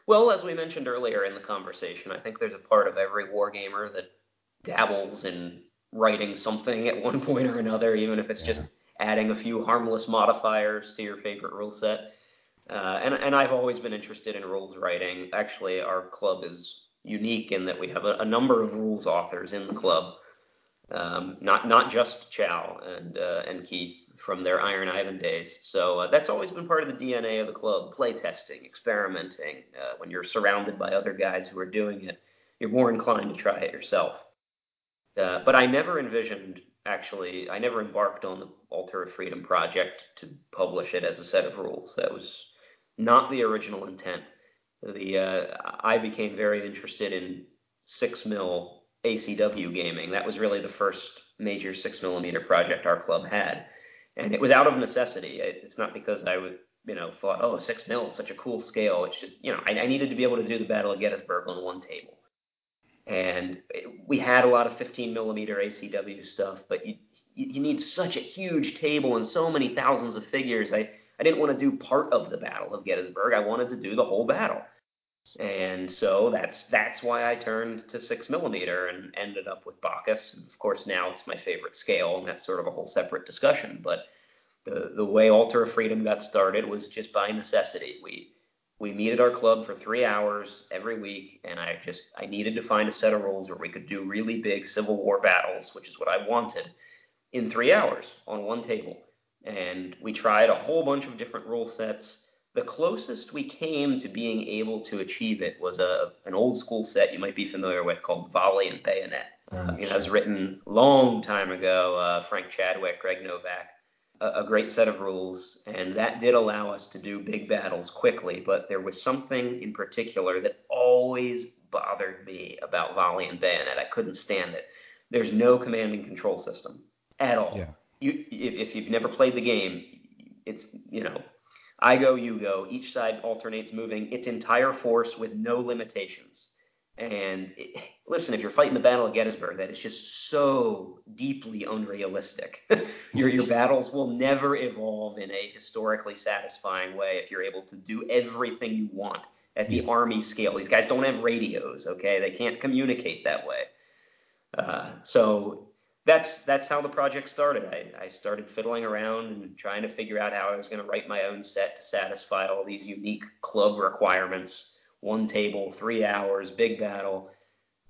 Well, as we mentioned earlier in the conversation, I think there's a part of every wargamer that dabbles in writing something at one point or another, even if it's yeah. just adding a few harmless modifiers to your favorite rule set. Uh, and, and I've always been interested in rules writing. Actually, our club is unique in that we have a, a number of rules authors in the club um, not not just Chow and uh, and Keith from their Iron Ivan days. So uh, that's always been part of the DNA of the club: play testing, experimenting. Uh, when you're surrounded by other guys who are doing it, you're more inclined to try it yourself. Uh, but I never envisioned actually. I never embarked on the Altar of Freedom project to publish it as a set of rules. That was not the original intent. The uh, I became very interested in six mil ACW gaming. That was really the first major six millimeter project our club had, and it was out of necessity. It's not because I would, you know, thought, oh, six mil is such a cool scale. It's just, you know, I, I needed to be able to do the Battle of Gettysburg on one table, and we had a lot of 15 millimeter ACW stuff, but you you need such a huge table and so many thousands of figures. I I didn't want to do part of the Battle of Gettysburg. I wanted to do the whole battle. And so that's that's why I turned to six millimeter and ended up with Baccus. Of course, now it's my favorite scale, and that's sort of a whole separate discussion. But the the way Altar of Freedom got started was just by necessity. We we meet at our club for three hours every week, and I just I needed to find a set of rules where we could do really big Civil War battles, which is what I wanted, in three hours on one table. And we tried a whole bunch of different rule sets the closest we came to being able to achieve it was a an old school set you might be familiar with called Volley and Bayonet. Uh, you know, it was written long time ago. Uh, Frank Chadwick, Greg Novak, a, a, great set of rules, and that did allow us to do big battles quickly. But there was something in particular that always bothered me about Volley and Bayonet. I couldn't stand it. There's no command and control system at all. Yeah. You, if, if you've never played the game, it's you know I go, you go. Each side alternates moving its entire force with no limitations. And it, listen, if you're fighting the Battle of Gettysburg, that is just so deeply unrealistic. your your battles will never evolve in a historically satisfying way if you're able to do everything you want at the army scale. These guys don't have radios, okay? They can't communicate that way. Uh, so that's that's how the project started. I, I started fiddling around and trying to figure out how I was going to write my own set to satisfy all these unique club requirements. One table, three hours, big battle,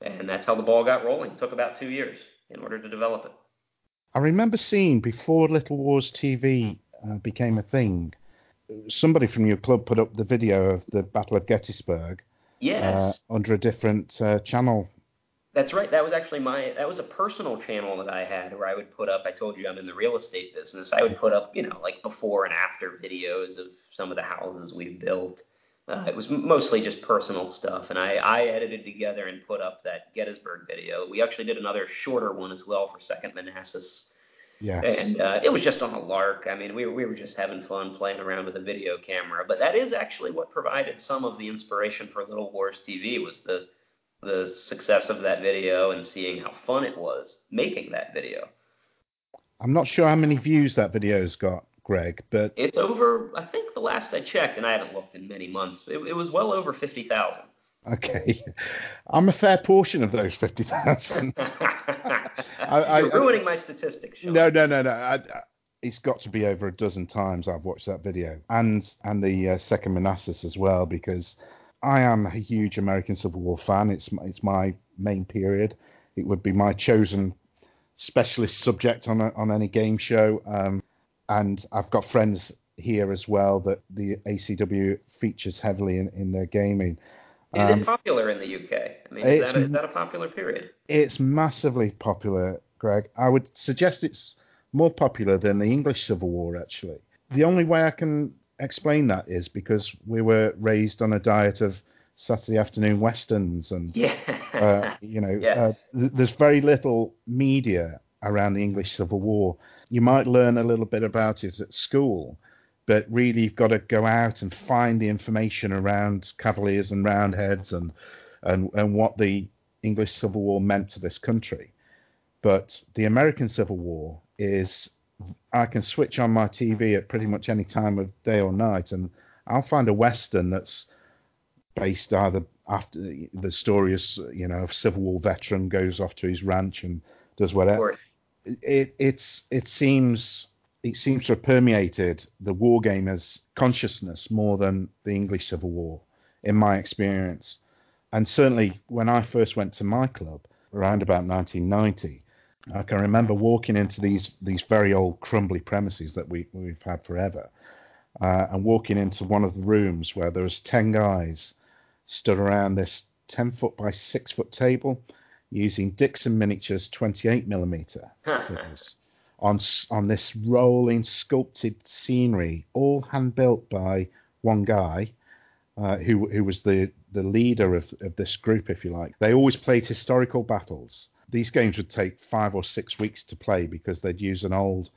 and that's how the ball got rolling. It took about two years in order to develop it. I remember seeing before Little Wars TV uh, became a thing. Somebody from your club put up the video of the Battle of Gettysburg. Yes. Uh, under a different uh, channel that's right. That was actually my that was a personal channel that I had where I would put up. I told you I'm in the real estate business. I would put up, you know, like before and after videos of some of the houses we've built. Uh, it was mostly just personal stuff, and I, I edited together and put up that Gettysburg video. We actually did another shorter one as well for Second Manassas. Yes. And uh, it was just on a lark. I mean, we, we were just having fun playing around with a video camera. But that is actually what provided some of the inspiration for Little Wars TV was the the success of that video and seeing how fun it was making that video. I'm not sure how many views that video's got, Greg, but it's over. I think the last I checked, and I haven't looked in many months, it, it was well over fifty thousand. Okay, I'm a fair portion of those fifty thousand. I- You're I- ruining my statistics, Sean. No, no, no, no. I, I, it's got to be over a dozen times I've watched that video, and and the uh, second Manassas as well, because I am a huge American Civil War fan. It's my- it's my main period. It would be my chosen specialist subject on a, on any game show, um, and I've got friends here as well that the ACW features heavily in, in their gaming. Is Um, it popular in the UK? I mean, is that, a, is that a popular period? It's massively popular, Greg. I would suggest it's more popular than the English Civil War, actually. The only way I can explain that is because we were raised on a diet of Saturday afternoon westerns, and Yeah. uh, you know, Yes. uh, th- there's very little media around the English Civil War. You might learn a little bit about it at school, but really you've got to go out and find the information around Cavaliers and Roundheads and and and what the English Civil War meant to this country. But the American Civil War is I can switch on my TV at pretty much any time of day or night, and I'll find a western that's based either after the story is you know a Civil War veteran goes off to his ranch and does whatever. It it's it seems it seems to have permeated the war gamers' consciousness more than the English Civil War, in my experience. And certainly when I first went to my club around about 1990, I can remember walking into these these very old crumbly premises that we we've had forever, uh, and walking into one of the rooms where there was ten guys stood around this ten foot by six foot table, using Dixon miniatures 28 millimeter figures on on this rolling sculpted scenery, all hand built by one guy, uh, who who was the the leader of of this group, if you like. They always played historical battles. These games would take five or six weeks to play because they'd use an old,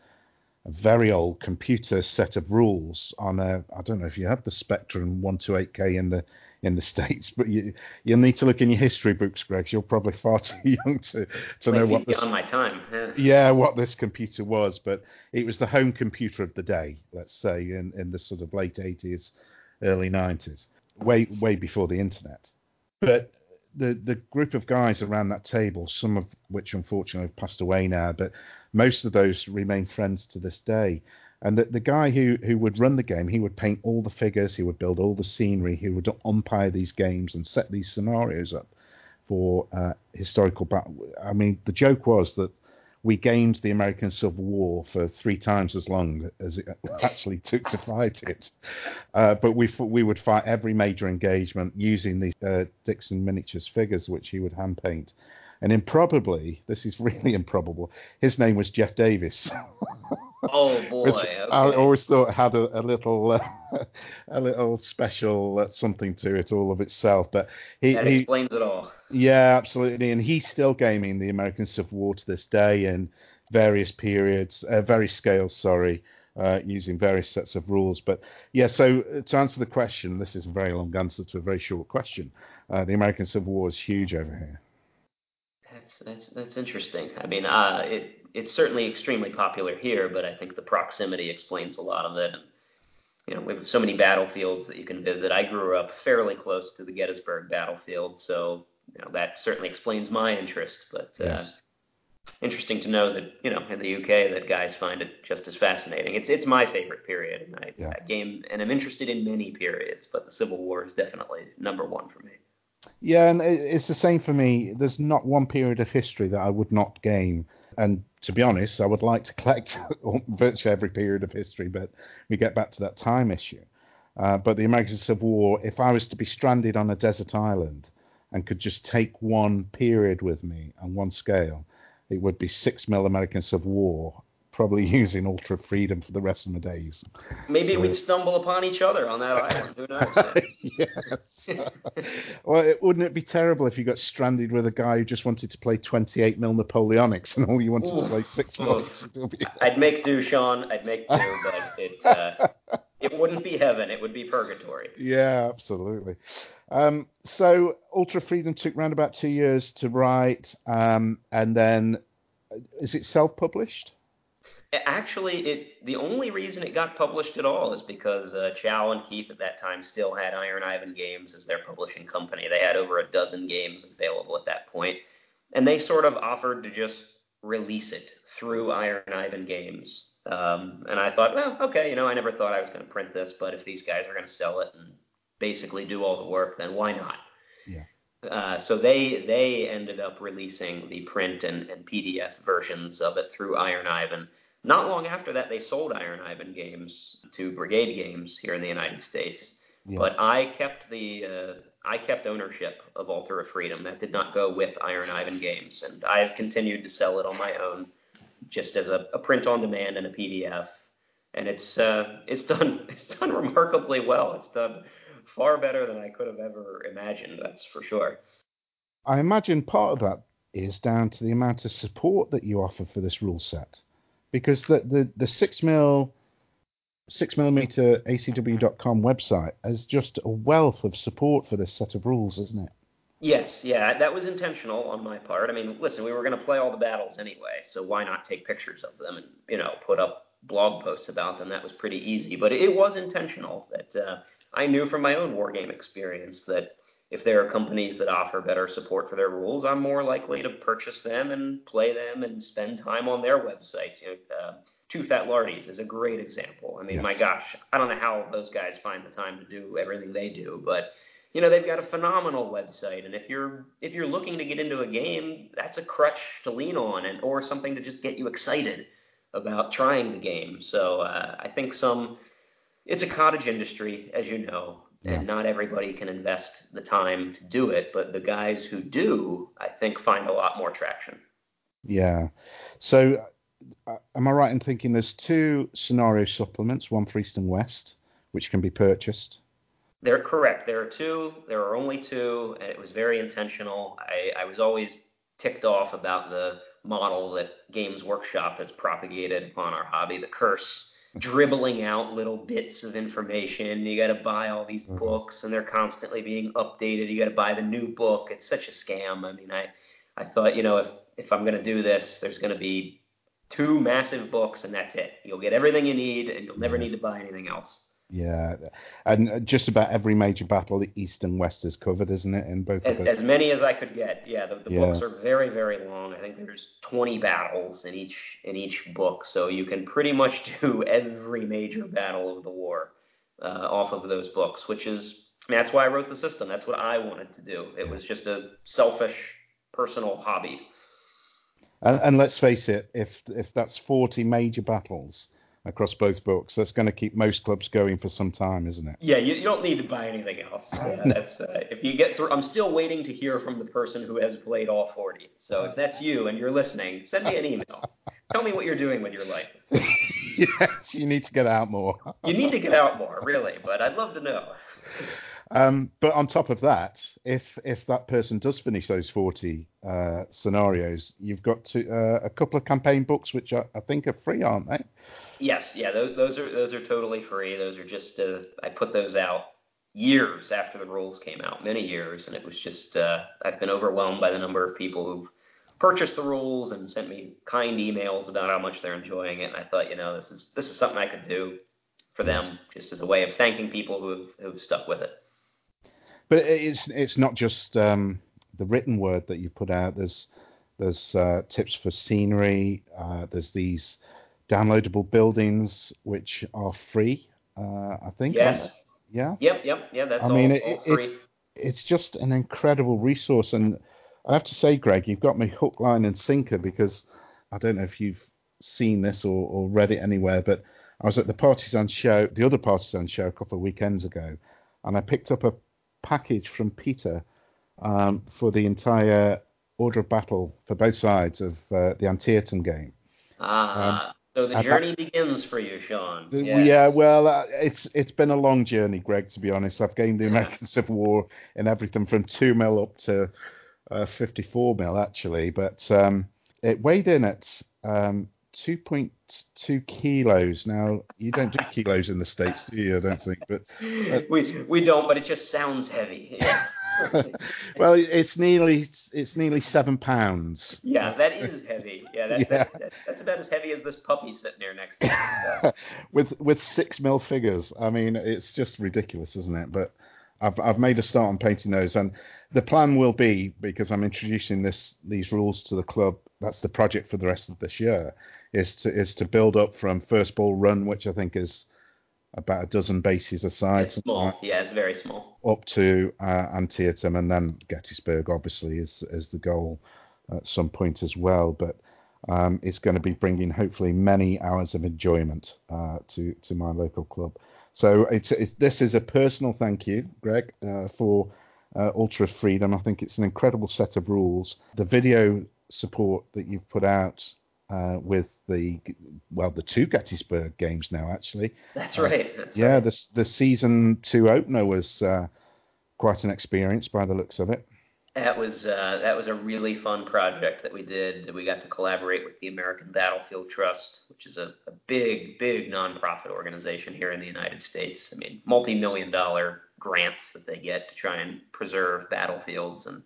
a very old computer set of rules on a. I don't know if you have the Spectrum 128K in the in the states, but you you'll need to look in your history books, Greg. You're probably far too young to to know what this on my time. Yeah. yeah, what this computer was, but it was the home computer of the day, let's say, in, in the sort of late 80s, early 90s, way way before the internet. But the the group of guys around that table, some of which unfortunately have passed away now, but most of those remain friends to this day. And the, the guy who, who would run the game, he would paint all the figures, he would build all the scenery, he would umpire these games and set these scenarios up for uh, historical battle. I mean, the joke was that we gamed the American Civil War for three times as long as it actually took to fight it. Uh, but we we would fight every major engagement using these uh, Dixon miniatures figures, which he would hand paint. And improbably, this is really improbable. His name was Jeff Davis. Oh boy. Okay. I always thought had a, a little, uh, a little special uh, something to it all of itself. But he, that he explains it all. yeah, absolutely. And he's still gaming the American Civil War to this day in various periods, uh, various scales, sorry, uh, using various sets of rules. But yeah, so uh, to answer the question, this is a very long answer to a very short question. Uh, the American Civil War is huge over here. That's that's that's interesting. I mean, uh, it it's certainly extremely popular here, but I think the proximity explains a lot of it. And, you know, we have so many battlefields that you can visit. I grew up fairly close to the Gettysburg battlefield, so you know that certainly explains my interest. But uh, Yes. interesting to know that you know in the UK that guys find it just as fascinating. It's it's my favorite period, and I, Yeah. I game and I'm interested in many periods, but the Civil War is definitely number one for me. Yeah, and it's the same for me. There's not one period of history that I would not game. And to be honest, I would like to collect virtually every period of history, but we get back to that time issue. Uh, but the American Civil War, if I was to be stranded on a desert island and could just take one period with me and one scale, it would be six mil American Civil War, probably using Ultra Freedom for the rest of my days. Maybe So- we'd stumble upon each other on that island. Who knows? yes. well, it, wouldn't it be terrible if you got stranded with a guy who just wanted to play 28 mil Napoleonics and all you wanted to play 6 mil? Ooh. I'd make do, Sean. I'd make do, but it uh, it wouldn't be heaven. It would be purgatory. Yeah, absolutely. Um, so Ultra Freedom took around about two years to write, um, and then uh, is it self-published? Actually, it the only reason it got published at all is because uh, Chow and Keith at that time still had Iron Ivan Games as their publishing company. They had over a dozen games available at that point, and they sort of offered to just release it through Iron Ivan Games. Um, and I thought, well, okay, you know, I never thought I was going to print this, but if these guys are going to sell it and basically do all the work, then why not? Yeah. Uh, so they they ended up releasing the print and, and PDF versions of it through Iron Ivan. Not long after that, they sold Iron Ivan games to Brigade Games here in the United States. Yeah. But I kept the uh, I kept ownership of Altar of Freedom. That did not go with Iron Ivan Games, and I have continued to sell it on my own, just as a, a print on demand and a PDF. And it's uh, it's done it's done remarkably well. It's done far better than I could have ever imagined. That's for sure. I imagine part of that is down to the amount of support that you offer for this rule set, because the the, the six mil six millimeter acw.com website has just a wealth of support for this set of rules, isn't it? Yes, yeah, that was intentional on my part. I mean, listen, we were going to play all the battles anyway, so why not take pictures of them and you know put up blog posts about them? That was pretty easy, but it was intentional. That uh, I knew from my own wargame experience that if there are companies that offer better support for their rules, I'm more likely to purchase them and play them and spend time on their websites. You know, uh, Two Fat Lardies is a great example. I mean, Yes. my gosh, I don't know how those guys find the time to do everything they do, but you know they've got a phenomenal website, and if you're if you're looking to get into a game, that's a crutch to lean on, and or something to just get you excited about trying the game. So uh, I think some it's a cottage industry, as you know, Yeah. and not everybody can invest the time to do it, but the guys who do, I think, find a lot more traction. Yeah. So, uh, am I right in thinking there's two scenario supplements, one for East and West, which can be purchased? They're correct. There are two. There are only two, and it was very intentional. I, I was always ticked off about the model that Games Workshop has propagated upon our hobby, the curse, dribbling out little bits of information. You got to buy all these Mhm. books, and they're constantly being updated. You got to buy the new book. It's such a scam. I mean, I, I thought, you know, if if I'm going to do this, there's going to be two massive books, and that's it. You'll get everything you need, and you'll never Yeah. need to buy anything else. Yeah. And uh, just about every major battle, the East and West is covered, isn't it? In both As, as many as I could get. Yeah, the, the Yeah. books are very, very long. I think there's 20 battles in each in each book, so you can pretty much do every major battle of the war uh, off of those books. Which is, that's why I wrote the system. That's what I wanted to do. It was just a selfish, personal hobby. And, and let's face it, if if that's 40 major battles across both books, that's going to keep most clubs going for some time, isn't it? Yeah, you, you don't need to buy anything else. Yeah, that's uh, if you get through. I'm still waiting to hear from the person who has played all 40. So if that's you and you're listening, send me an email. Tell me what you're doing with your life. yes, you need to get out more. You need to get out more, really, but I'd love to know. Um, but on top of that, if if that person does finish those 40 uh, scenarios, you've got to, uh, a couple of campaign books which I, I think are free, aren't they? Yes, yeah, those, those are those are totally free. Those are just uh, I put those out years after the rules came out, many years, and it was just uh, I've been overwhelmed by the number of people who've purchased the rules and sent me kind emails about how much they're enjoying it. And I thought, you know, this is this is something I could do for them, just as a way of thanking people who have who've stuck with it. But it's it's not just um, the written word that you put out. There's there's uh, tips for scenery. Uh, there's these downloadable buildings which are free. Uh, I think. Yes. Yeah. Yep, yep, yeah. That's I all, mean, it- all it's- it's just an incredible resource. And I have to say, Greg, you've got me hook, line, and sinker because I don't know if you've seen this or, or read it anywhere, but I was at the Partizan show, the other Partizan show, a couple of weekends ago, and I picked up a package from Peter um, for the entire order of battle for both sides of uh, the Antietam game. Ah, so the Um, journey begins for you, Sean. The- Yes. Yeah, well, uh, it's it's been a long journey, Greg. To be honest, I've gained the American Civil War and everything from two mil up to uh, fifty-four mil, actually. But um, it weighed in at um, two point two kilos. Now you don't do kilos in the states, do you? I don't think. But uh, we we don't, but it just sounds heavy. Yeah. well, it's nearly it's nearly seven pounds. Yeah, that is heavy. Yeah, that's, Yeah. That's, that's about as heavy as this puppy sitting here next to me. So. with with six mil figures. I mean, it's just ridiculous, isn't it? But I've I've made a start on painting those, and the plan will be because I'm introducing this these rules to the club. That's the project for the rest of this year. Is to is to build up from first Bull Run, which I think is about a dozen bases aside, It's small. Yeah, it's very small. up to uh, Antietam, and then Gettysburg. Obviously, is is the goal at some point as well. But um, it's going to be bringing hopefully many hours of enjoyment uh, to to my local club. So it's, it's this is a personal thank you, Greg, uh, for uh, Ultra Freedom. I think it's an incredible set of rules. The video support that you've put out uh, with the well, the two Gettysburg games now actually. That's right. That's Yeah, right. the the season two opener was uh, quite an experience by the looks of it. That was uh, that was a really fun project that we did. We got to collaborate with the American Battlefield Trust, which is a, a big, big nonprofit organization here in the United States. I mean, multi-million dollar grants that they get to try and preserve battlefields, and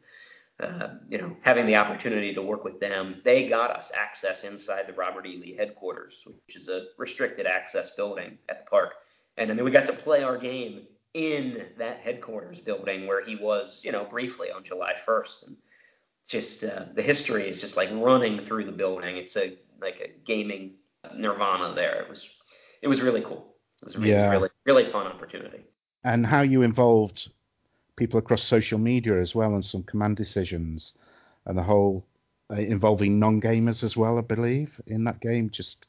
uh, you know, having the opportunity to work with them, they got us access inside the Robert E. Lee headquarters, which is a restricted access building at the park, and then we got to play our game in that headquarters building where he was, you know, briefly on July 1st. And just uh, the history is just like running through the building. It's a like a gaming nirvana there. It was it was really cool. It was a really Yeah. really really fun opportunity. And how you involved people across social media as well and some command decisions, and the whole uh, involving non-gamers as well, I believe, in that game just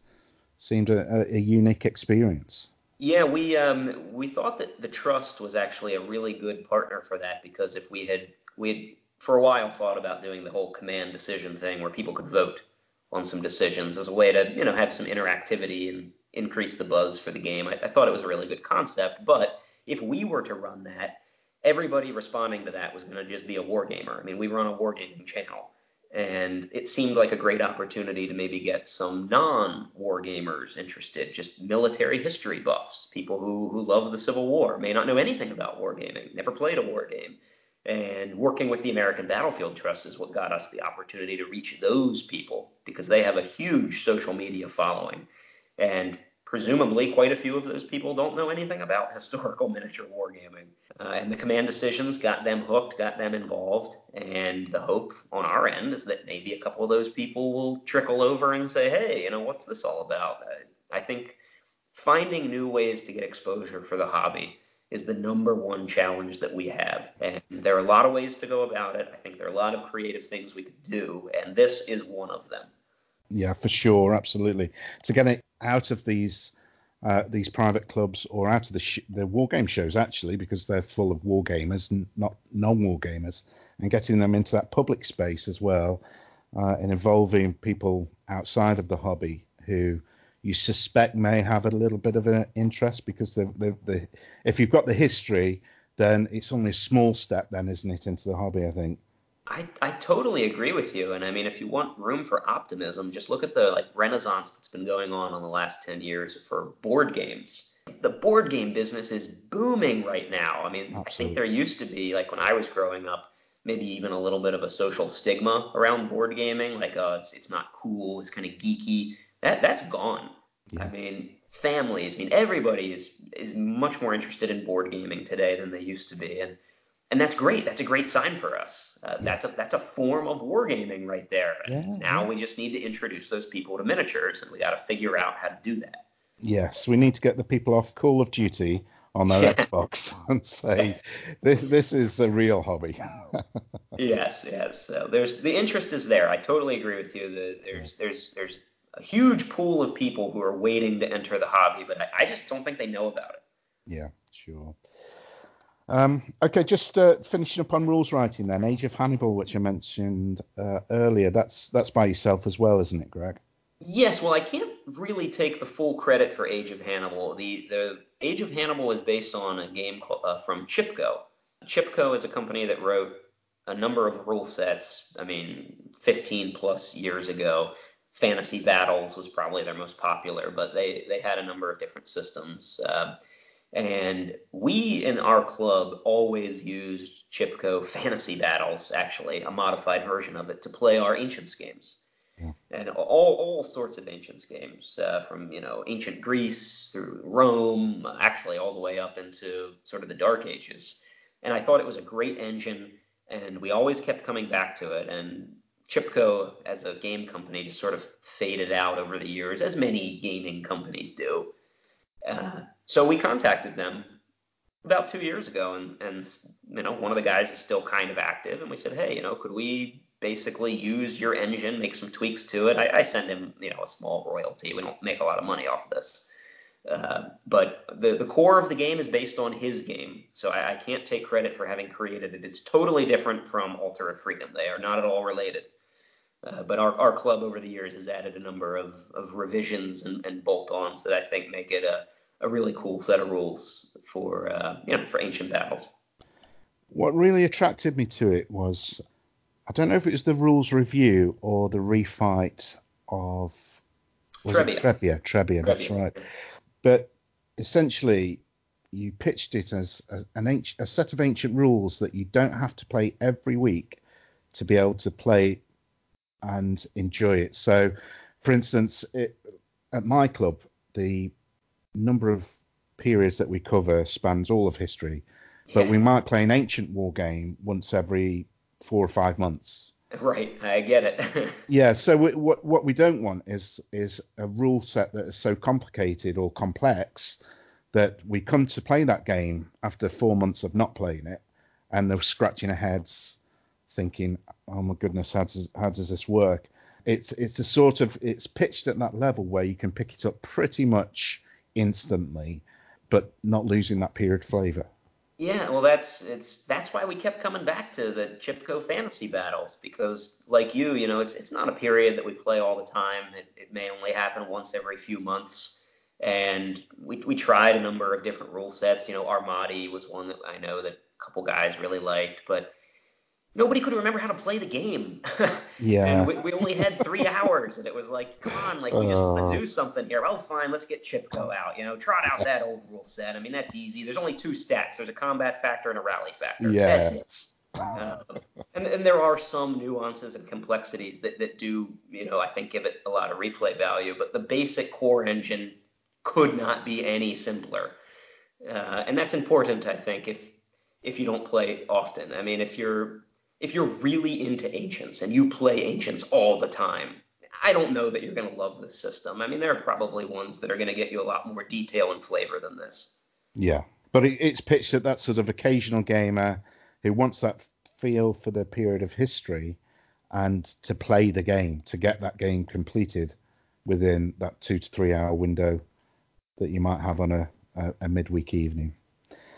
seemed a, a, unique experience. Yeah, we um, we thought that the trust was actually a really good partner for that because if we had we had for a while thought about doing the whole command decision thing where people could vote on some decisions as a way to you know have some interactivity and increase the buzz for the game. I, I thought it was a really good concept, but if we were to run that, everybody responding to that was going to just be a wargamer. I mean, we run a wargaming channel, and it seemed like a great opportunity to maybe get some non-wargamers interested, just military history buffs, people who, who love the Civil War, may not know anything about wargaming, never played a war game. And working with the American Battlefield Trust is what got us the opportunity to reach those people because they have a huge social media following. And presumably quite a few of those people don't know anything about historical miniature wargaming. Uh, and the command decisions got them hooked, got them involved, and the hope on our end is that maybe a couple of those people will trickle over and say, hey, you know, what's this all about? I, I think finding new ways to get exposure for the hobby is the number one challenge that we have. And there are a lot of ways to go about it. I think there are a lot of creative things we could do, and this is one of them. Yeah, for sure, absolutely. To get it out of these uh, these private clubs or out of the sh- the war game shows actually, because they're full of war gamers, not non-war gamers, and getting them into that public space as well, uh, and involving people outside of the hobby who you suspect may have a little bit of an interest because if you've got the history, then it's only a small step, then, isn't it, into the hobby? I think. I, I totally agree with you. And I mean, if you want room for optimism, just look at the like renaissance that's been going on in the last 10 years for board games. The board game business is booming right now. I mean, I think there used to be, like when I was growing up, maybe even a little bit of a social stigma around board gaming, like, oh, it's, it's not cool, it's kind of geeky. That, that's gone. Yeah. I mean, families, I mean, everybody is, is much more interested in board gaming today than they used to be. And and that's great. That's a great sign for us. Uh, that's a that's a form of wargaming right there. Yeah, now yeah. we just need to introduce those people to miniatures, and we got to figure out how to do that. Yes, we need to get the people off Call of Duty on their Yeah. Xbox and say this this is a real hobby. yes, yes. So there's the interest is there. I totally agree with you. The, there's there's there's a huge pool of people who are waiting to enter the hobby, but I, I just don't think they know about it. yeah, sure. Um, okay, just uh, finishing up on rules writing then. Age of Hannibal, which I mentioned uh, earlier, that's that's by yourself as well, isn't it, Greg? Yes, well, I can't really take the full credit for Age of Hannibal. The the Age of Hannibal is based on a game called, uh, from Chipco. Chipco is a company that wrote a number of rule sets. I mean, 15 plus years ago. Fantasy Battles was probably their most popular, but they they had a number of different systems. And we in our club always used Chipco Fantasy Battles, actually, a modified version of it, to play our Ancients games. Yeah. And all, all sorts of Ancients games, uh, from, you know, ancient Greece through Rome, actually all the way up into sort of the Dark Ages. And I thought it was a great engine, and we always kept coming back to it. And Chipco, as a game company, just sort of faded out over the years, as many gaming companies do. So we contacted them about two years ago, and, and you know one of the guys is still kind of active, and we said, hey, you know, could we basically use your engine, make some tweaks to it? I, I send him, you know, a small royalty. We don't make a lot of money off of this. Uh, but the, the core of the game is based on his game, so I, I can't take credit for having created it. It's totally different from Altar of Freedom. They are not at all related. Uh, but our, our club over the years has added a number of, of revisions and, and bolt-ons that I think make it a, a really cool set of rules for uh, you know for ancient battles. What really attracted me to it was I don't know if it was the rules review or the refight of was Trebia. it Trebia? Trebia, that's right. But essentially, you pitched it as a, an anci- a set of ancient rules that you don't have to play every week to be able to play and enjoy it. So, for instance, it, at my club, the number of periods that we cover spans all of history, but Yeah. we might play an ancient war game once every four or five months. Right, I get it. Yeah, so we, what what we don't want is is a rule set that is so complicated or complex that we come to play that game after four months of not playing it, and they're scratching their heads, thinking, "Oh my goodness, how does how does this work?" It's it's a sort of it's pitched at that level where you can pick it up pretty much instantly, but not losing that period flavour. Yeah, well, that's it's that's why we kept coming back to the Chipco fantasy battles because, like you, you know, it's it's not a period that we play all the time. It, it may only happen once every few months, and we we tried a number of different rule sets. You know, Armati was one that I know that a couple guys really liked, but nobody could remember how to play the game. Yeah. and we, we only had three hours, and it was like, come on, like we just want Uh. to do something here. Oh, fine, let's get Chipco out. You know, trot out that old rule set. I mean, that's easy. There's only two stats. There's a combat factor and a rally factor. Yeah. Uh, and, and there are some nuances and complexities that, that do, you know, I think give it a lot of replay value. But the basic core engine could not be any simpler, uh, and that's important, I think, if if you don't play often. I mean, if you're if you're really into ancients and you play ancients all the time, I don't know that you're going to love this system. I mean, there are probably ones that are going to get you a lot more detail and flavor than this. Yeah, but it, it's pitched at that sort of occasional gamer who wants that feel for the period of history and to play the game, to get that game completed within that two to three hour window that you might have on a, a, a midweek evening.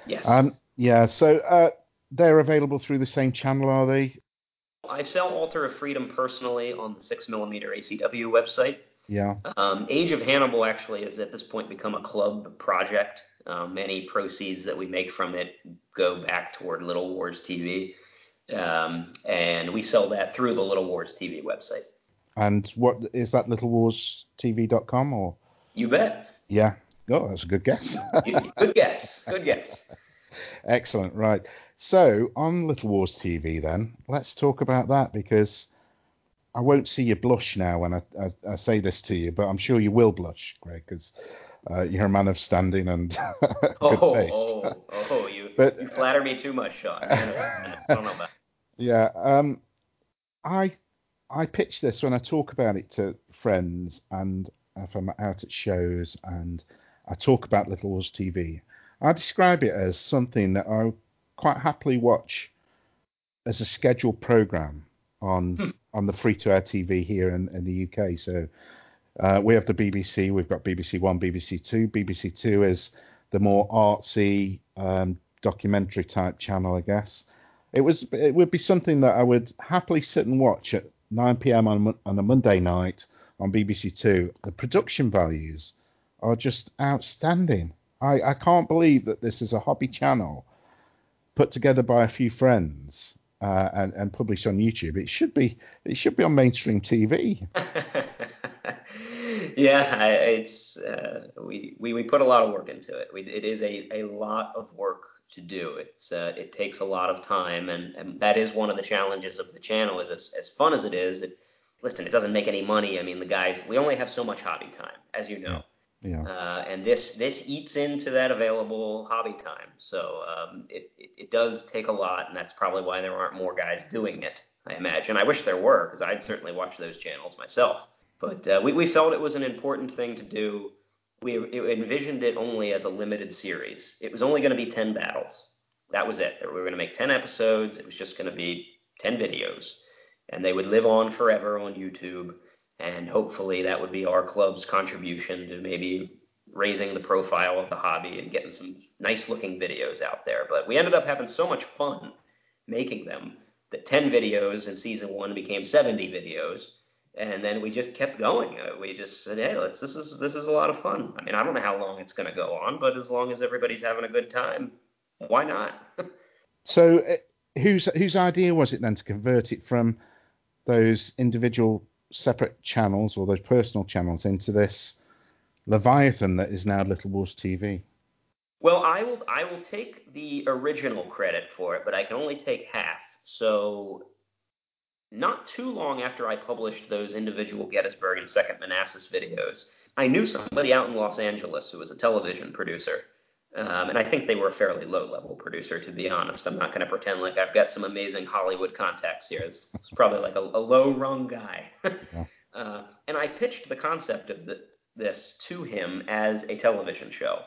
Yes. Um, yeah, so uh, they're available through the same channel, are they? I sell Altar of Freedom personally on the 6mm ACW website. Yeah. Um, Age of Hannibal actually has at this point become a club project. Um, any proceeds that we make from it go back toward Little Wars TV. Um, and we sell that through the Little Wars TV website. And what is that littlewarstv.com or? You bet. Yeah. Oh, that's a good guess. Good guess. Good guess. Excellent. Right. So on Little Wars TV, then let's talk about that because I won't see you blush now when I, I, I say this to you, but I'm sure you will blush, Greg, because uh, you're a man of standing and good Oh, taste. oh, oh, you, But- you flatter me too much, Sean. I don't know, I don't know about Yeah. Um, I I pitch this when I talk about it to friends and if I'm out at shows and I talk about Little Wars TV. I describe it as something that I quite happily watch as a scheduled program on on the free to air TV here in, in the UK. So uh, we have the BBC. We've got BBC One, BBC Two. BBC Two is the more artsy um, documentary type channel, I guess it was it would be something that I would happily sit and watch at 9 p.m. on, on a Monday night on BBC Two. The production values are just outstanding. I, I can't believe that this is a hobby channel put together by a few friends uh, and, and published on YouTube. It should be it should be on mainstream TV. yeah, I, it's uh, we, we we put a lot of work into it. We, it is a, a lot of work to do. It's uh, it takes a lot of time, and, and that is one of the challenges of the channel. Is as, as fun as it is, it, listen, it doesn't make any money. I mean, the guys we only have so much hobby time, as you know. Yeah. Uh, and this this eats into that available hobby time. So um, it, it, it does take a lot, and that's probably why there aren't more guys doing it. I imagine. I wish there were, because I'd certainly watch those channels myself. But uh, we we felt it was an important thing to do. We envisioned it only as a limited series. It was only going to be ten battles. That was it. We were going to make ten episodes. It was just going to be ten videos, and they would live on forever on YouTube and hopefully that would be our club's contribution to maybe raising the profile of the hobby and getting some nice looking videos out there. But we ended up having so much fun making them that 10 videos in season one became 70 videos. And then we just kept going. Uh, we just said, "Hey, let's. This is this is a lot of fun. I mean, I don't know how long it's going to go on, but as long as everybody's having a good time, why not?" so, uh, whose whose idea was it then to convert it from those individual separate channels or those personal channels into this Leviathan that is now Little Wars TV? Well, I will I will take the original credit for it, but I can only take half. So not too long after I published those individual Gettysburg and Second Manassas videos, I knew somebody out in Los Angeles who was a television producer. Um, and I think they were a fairly low level producer, to be honest. I'm not going to pretend like I've got some amazing Hollywood contacts here. It's, it's probably like a, a low rung guy. yeah. uh, and I pitched the concept of the, this to him as a television show.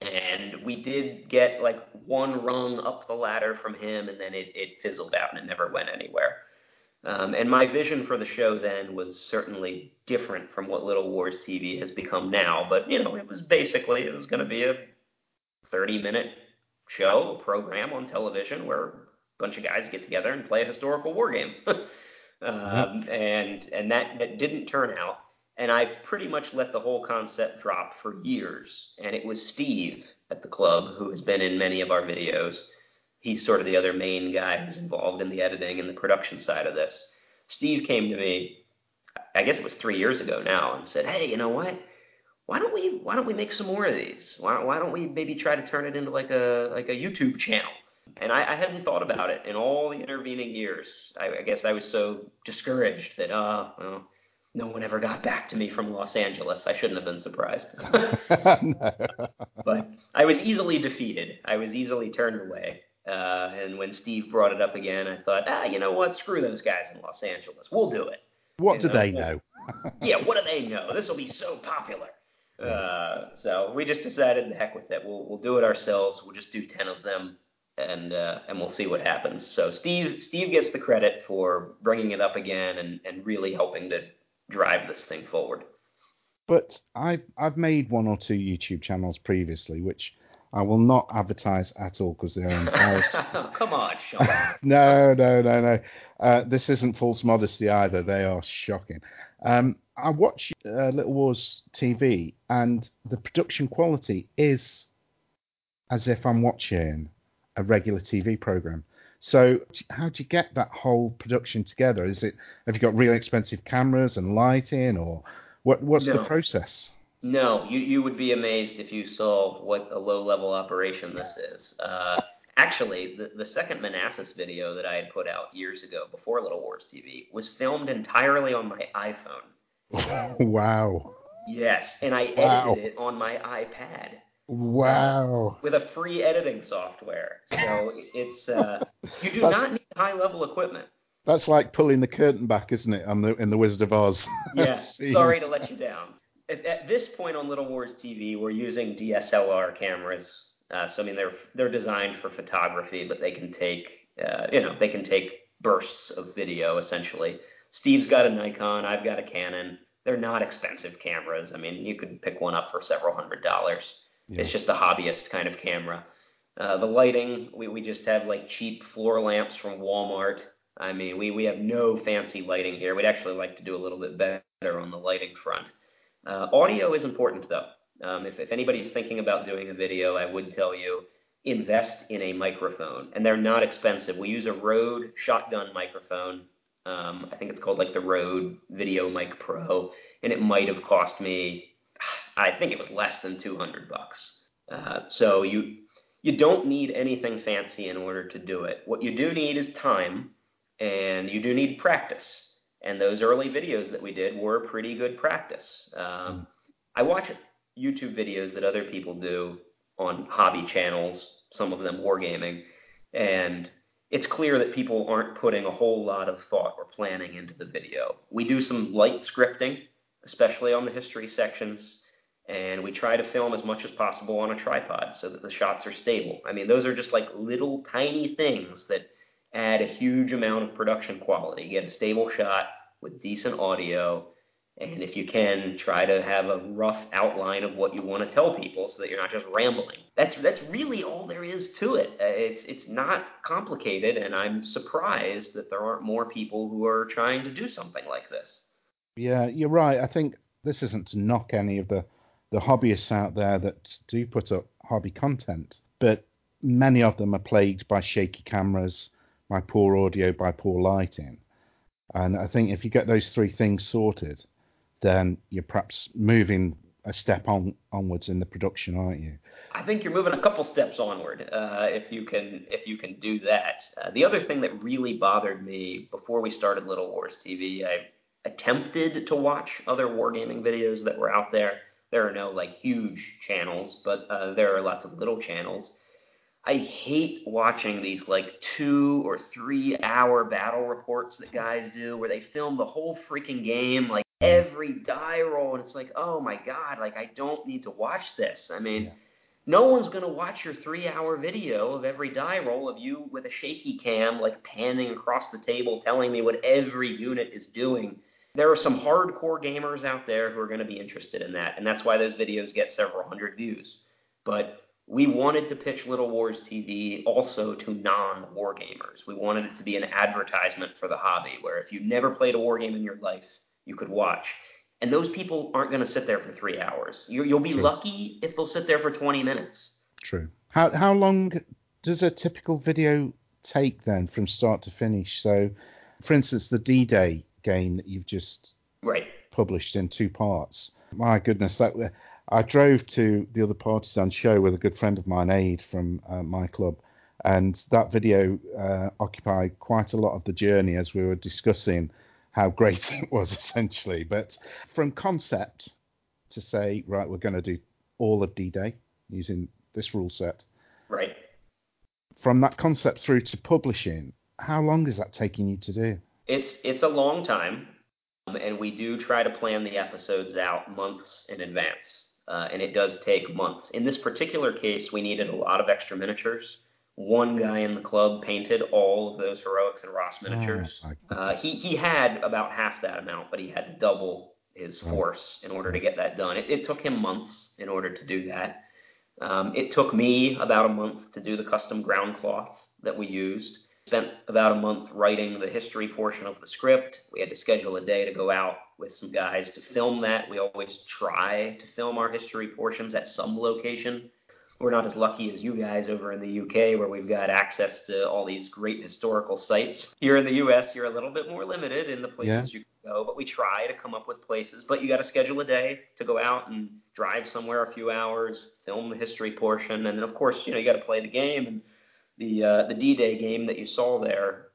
And we did get like one rung up the ladder from him, and then it, it fizzled out and it never went anywhere. Um, and my vision for the show then was certainly different from what Little Wars TV has become now. But you know, it was basically it was going to be a 30 minute show, a program on television where a bunch of guys get together and play a historical war game. um, and and that, that didn't turn out. And I pretty much let the whole concept drop for years. And it was Steve at the club who has been in many of our videos. He's sort of the other main guy who's involved in the editing and the production side of this. Steve came to me, I guess it was three years ago now, and said, Hey, you know what? Why don't we why don't we make some more of these? Why, why don't we maybe try to turn it into like a like a YouTube channel? And I, I hadn't thought about it in all the intervening years. I, I guess I was so discouraged that uh well, no one ever got back to me from Los Angeles. I shouldn't have been surprised. but I was easily defeated. I was easily turned away. Uh, and when Steve brought it up again, I thought, ah, you know what? Screw those guys in Los Angeles. We'll do it. What you do know? they know? yeah, what do they know? This will be so popular. Uh, so we just decided, the heck with it. We'll we'll do it ourselves. We'll just do ten of them, and uh, and we'll see what happens. So Steve Steve gets the credit for bringing it up again and and really helping to drive this thing forward. But I've I've made one or two YouTube channels previously, which I will not advertise at all because they're embarrassing. Come on, Sean. no, no, no, no. Uh, this isn't false modesty either. They are shocking. Um, I watch uh, Little Wars TV, and the production quality is as if I'm watching a regular TV program. So, how do you get that whole production together? Is it have you got really expensive cameras and lighting, or what? What's no. the process? No, you you would be amazed if you saw what a low level operation this is. Uh, actually, the, the second Manassas video that I had put out years ago before Little Wars TV was filmed entirely on my iPhone. wow. Yes, and I wow. edited it on my iPad. Wow. Uh, with a free editing software. So it's uh, you do That's, not need high level equipment. That's like pulling the curtain back, isn't it, on the in the Wizard of Oz? Yes. Sorry to let you down. At, at, this point on Little Wars TV, we're using DSLR cameras. Uh, so I mean, they're they're designed for photography, but they can take uh, you know they can take bursts of video essentially. Steve's got a Nikon, I've got a Canon. They're not expensive cameras. I mean, you could pick one up for several hundred dollars. Yeah. It's just a hobbyist kind of camera. Uh, the lighting, we, we just have like cheap floor lamps from Walmart. I mean, we, we have no fancy lighting here. We'd actually like to do a little bit better on the lighting front. Uh, audio is important though. Um, if, if anybody's thinking about doing a video, I would tell you invest in a microphone. And they're not expensive. We use a Rode shotgun microphone Um, I think it's called like the Rode Video Mic Pro, and it might have cost me, I think it was less than 200 bucks. Uh, so you you don't need anything fancy in order to do it. What you do need is time, and you do need practice. And those early videos that we did were pretty good practice. Um, I watch YouTube videos that other people do on hobby channels, some of them wargaming, and it's clear that people aren't putting a whole lot of thought or planning into the video. We do some light scripting, especially on the history sections, and we try to film as much as possible on a tripod so that the shots are stable. I mean, those are just like little tiny things that add a huge amount of production quality. You Get a stable shot with decent audio and if you can, try to have a rough outline of what you want to tell people so that you're not just rambling. That's that's really all there is to it. Uh, it's it's not complicated, and I'm surprised that there aren't more people who are trying to do something like this. Yeah, you're right. I think this isn't to knock any of the the hobbyists out there that do put up hobby content, but many of them are plagued by shaky cameras, by poor audio, by poor lighting. And I think if you get those three things sorted, then you're perhaps moving a step on onwards in the production, aren't you? I think you're moving a couple steps onward uh, if you can if you can do that. Uh, the other thing that really bothered me before we started Little Wars TV, I attempted to watch other wargaming videos that were out there. There are no like huge channels, but uh, there are lots of little channels. I hate watching these like two or three hour battle reports that guys do where they film the whole freaking game like every die roll and it's like oh my god like i don't need to watch this i mean yeah. no one's going to watch your three hour video of every die roll of you with a shaky cam like panning across the table telling me what every unit is doing there are some hardcore gamers out there who are going to be interested in that and that's why those videos get several hundred views but we wanted to pitch Little Wars TV also to non war gamers. We wanted it to be an advertisement for the hobby, where if you've never played a war game in your life, you could watch. And those people aren't going to sit there for three hours. you will be True. lucky if they'll sit there for 20 minutes. True. How, how long does a typical video take then from start to finish? So, for instance, the D Day game that you've just right. published in two parts. My goodness, that I drove to the other Partizan show with a good friend of mine, Aid, from uh, my club, and that video uh, occupied quite a lot of the journey as we were discussing how great it was, essentially. But from concept to say, right, we're going to do all of D Day using this rule set. Right. From that concept through to publishing, how long is that taking you to do? It's it's a long time, um, and we do try to plan the episodes out months in advance uh, and it does take months. In this particular case, we needed a lot of extra miniatures. One guy in the club painted all of those Heroics and Ros miniatures. Oh, uh, he he had about half that amount, but he had to double his force in order to get that done. It, it took him months in order to do that. Um, it took me about a month to do the custom ground cloth that we used. Spent about a month writing the history portion of the script. We had to schedule a day to go out with some guys to film that. We always try to film our history portions at some location. We're not as lucky as you guys over in the UK, where we've got access to all these great historical sites. Here in the US, you're a little bit more limited in the places yeah. you can go, but we try to come up with places. But you got to schedule a day to go out and drive somewhere a few hours, film the history portion, and then of course, you know, you got to play the game. And the uh, the D-Day game that you saw there,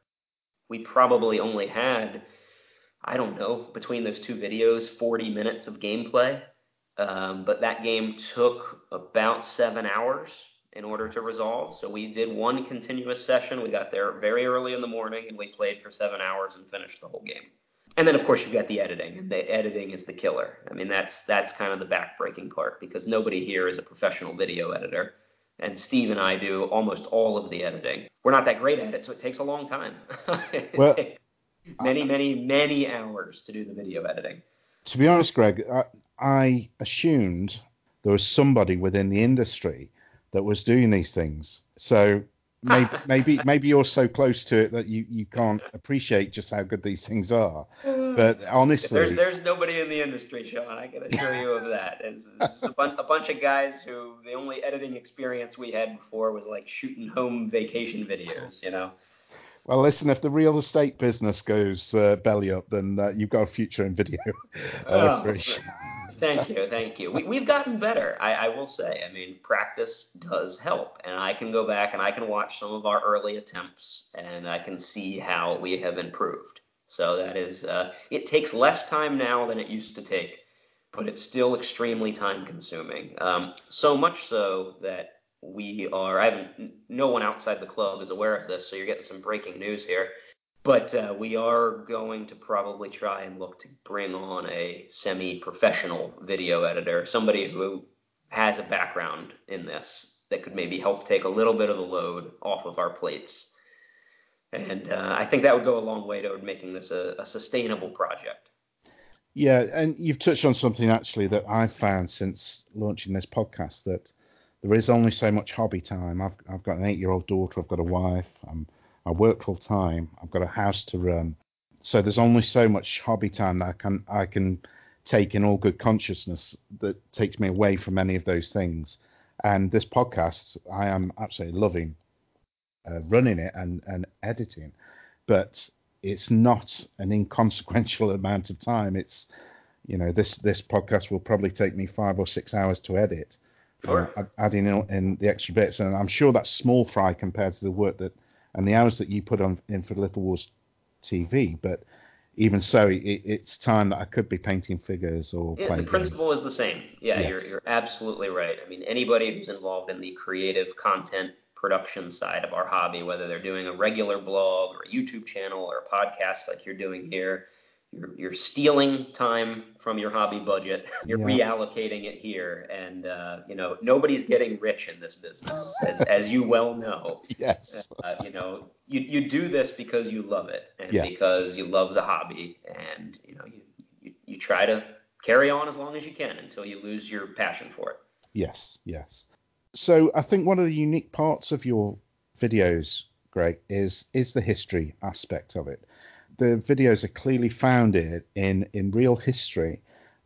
we probably only had I don't know, between those two videos, 40 minutes of gameplay. Um, but that game took about seven hours in order to resolve. So we did one continuous session. We got there very early in the morning and we played for seven hours and finished the whole game. And then of course you've got the editing, and the editing is the killer. I mean that's that's kind of the backbreaking part because nobody here is a professional video editor, and Steve and I do almost all of the editing. We're not that great at it, so it takes a long time. well, many, many, many hours to do the video editing. To be honest, Greg, I, I assumed there was somebody within the industry that was doing these things. So maybe maybe maybe you're so close to it that you, you can't appreciate just how good these things are. But honestly, there's there's nobody in the industry, Sean. I can assure you of that. It's, it's a, bun- a bunch of guys who the only editing experience we had before was like shooting home vacation videos. You know. Well, listen, if the real estate business goes uh, belly up, then uh, you've got a future in video. Uh, Oh, thank you, thank you. We, we've gotten better, I, I will say. I mean, practice does help, and I can go back and I can watch some of our early attempts, and I can see how we have improved. So that is, uh, it takes less time now than it used to take, but it's still extremely time consuming. Um, so much so that we are, I haven't, no one outside the club is aware of this, so you're getting some breaking news here. But uh, we are going to probably try and look to bring on a semi professional video editor, somebody who has a background in this that could maybe help take a little bit of the load off of our plates. And uh, I think that would go a long way toward making this a, a sustainable project. Yeah, and you've touched on something actually that I've found since launching this podcast that there is only so much hobby time. I've I've got an eight year old daughter, I've got a wife, I'm, I work full time, I've got a house to run. So there's only so much hobby time that I can I can take in all good consciousness that takes me away from any of those things. And this podcast, I am absolutely loving uh, running it and, and editing, but it's not an inconsequential amount of time. It's you know this this podcast will probably take me five or six hours to edit, Sure. adding in, in the extra bits, and I'm sure that's small fry compared to the work that and the hours that you put on in for Little Wars TV. But even so, it, it's time that I could be painting figures or Yeah, playing. the principle is the same. Yeah, Yes. you're, you're absolutely right. I mean, anybody who's involved in the creative content production side of our hobby, whether they're doing a regular blog or a YouTube channel or a podcast like you're doing here, you're, you're stealing time from your hobby budget. You're Yeah. reallocating it here, and uh, you know nobody's getting rich in this business, as, as you well know. Yes. Uh, you know, you you do this because you love it and Yeah. because you love the hobby, and you know you, you you try to carry on as long as you can until you lose your passion for it. Yes, yes. So I think one of the unique parts of your videos, Greg, is is the history aspect of it. The videos are clearly founded in in real history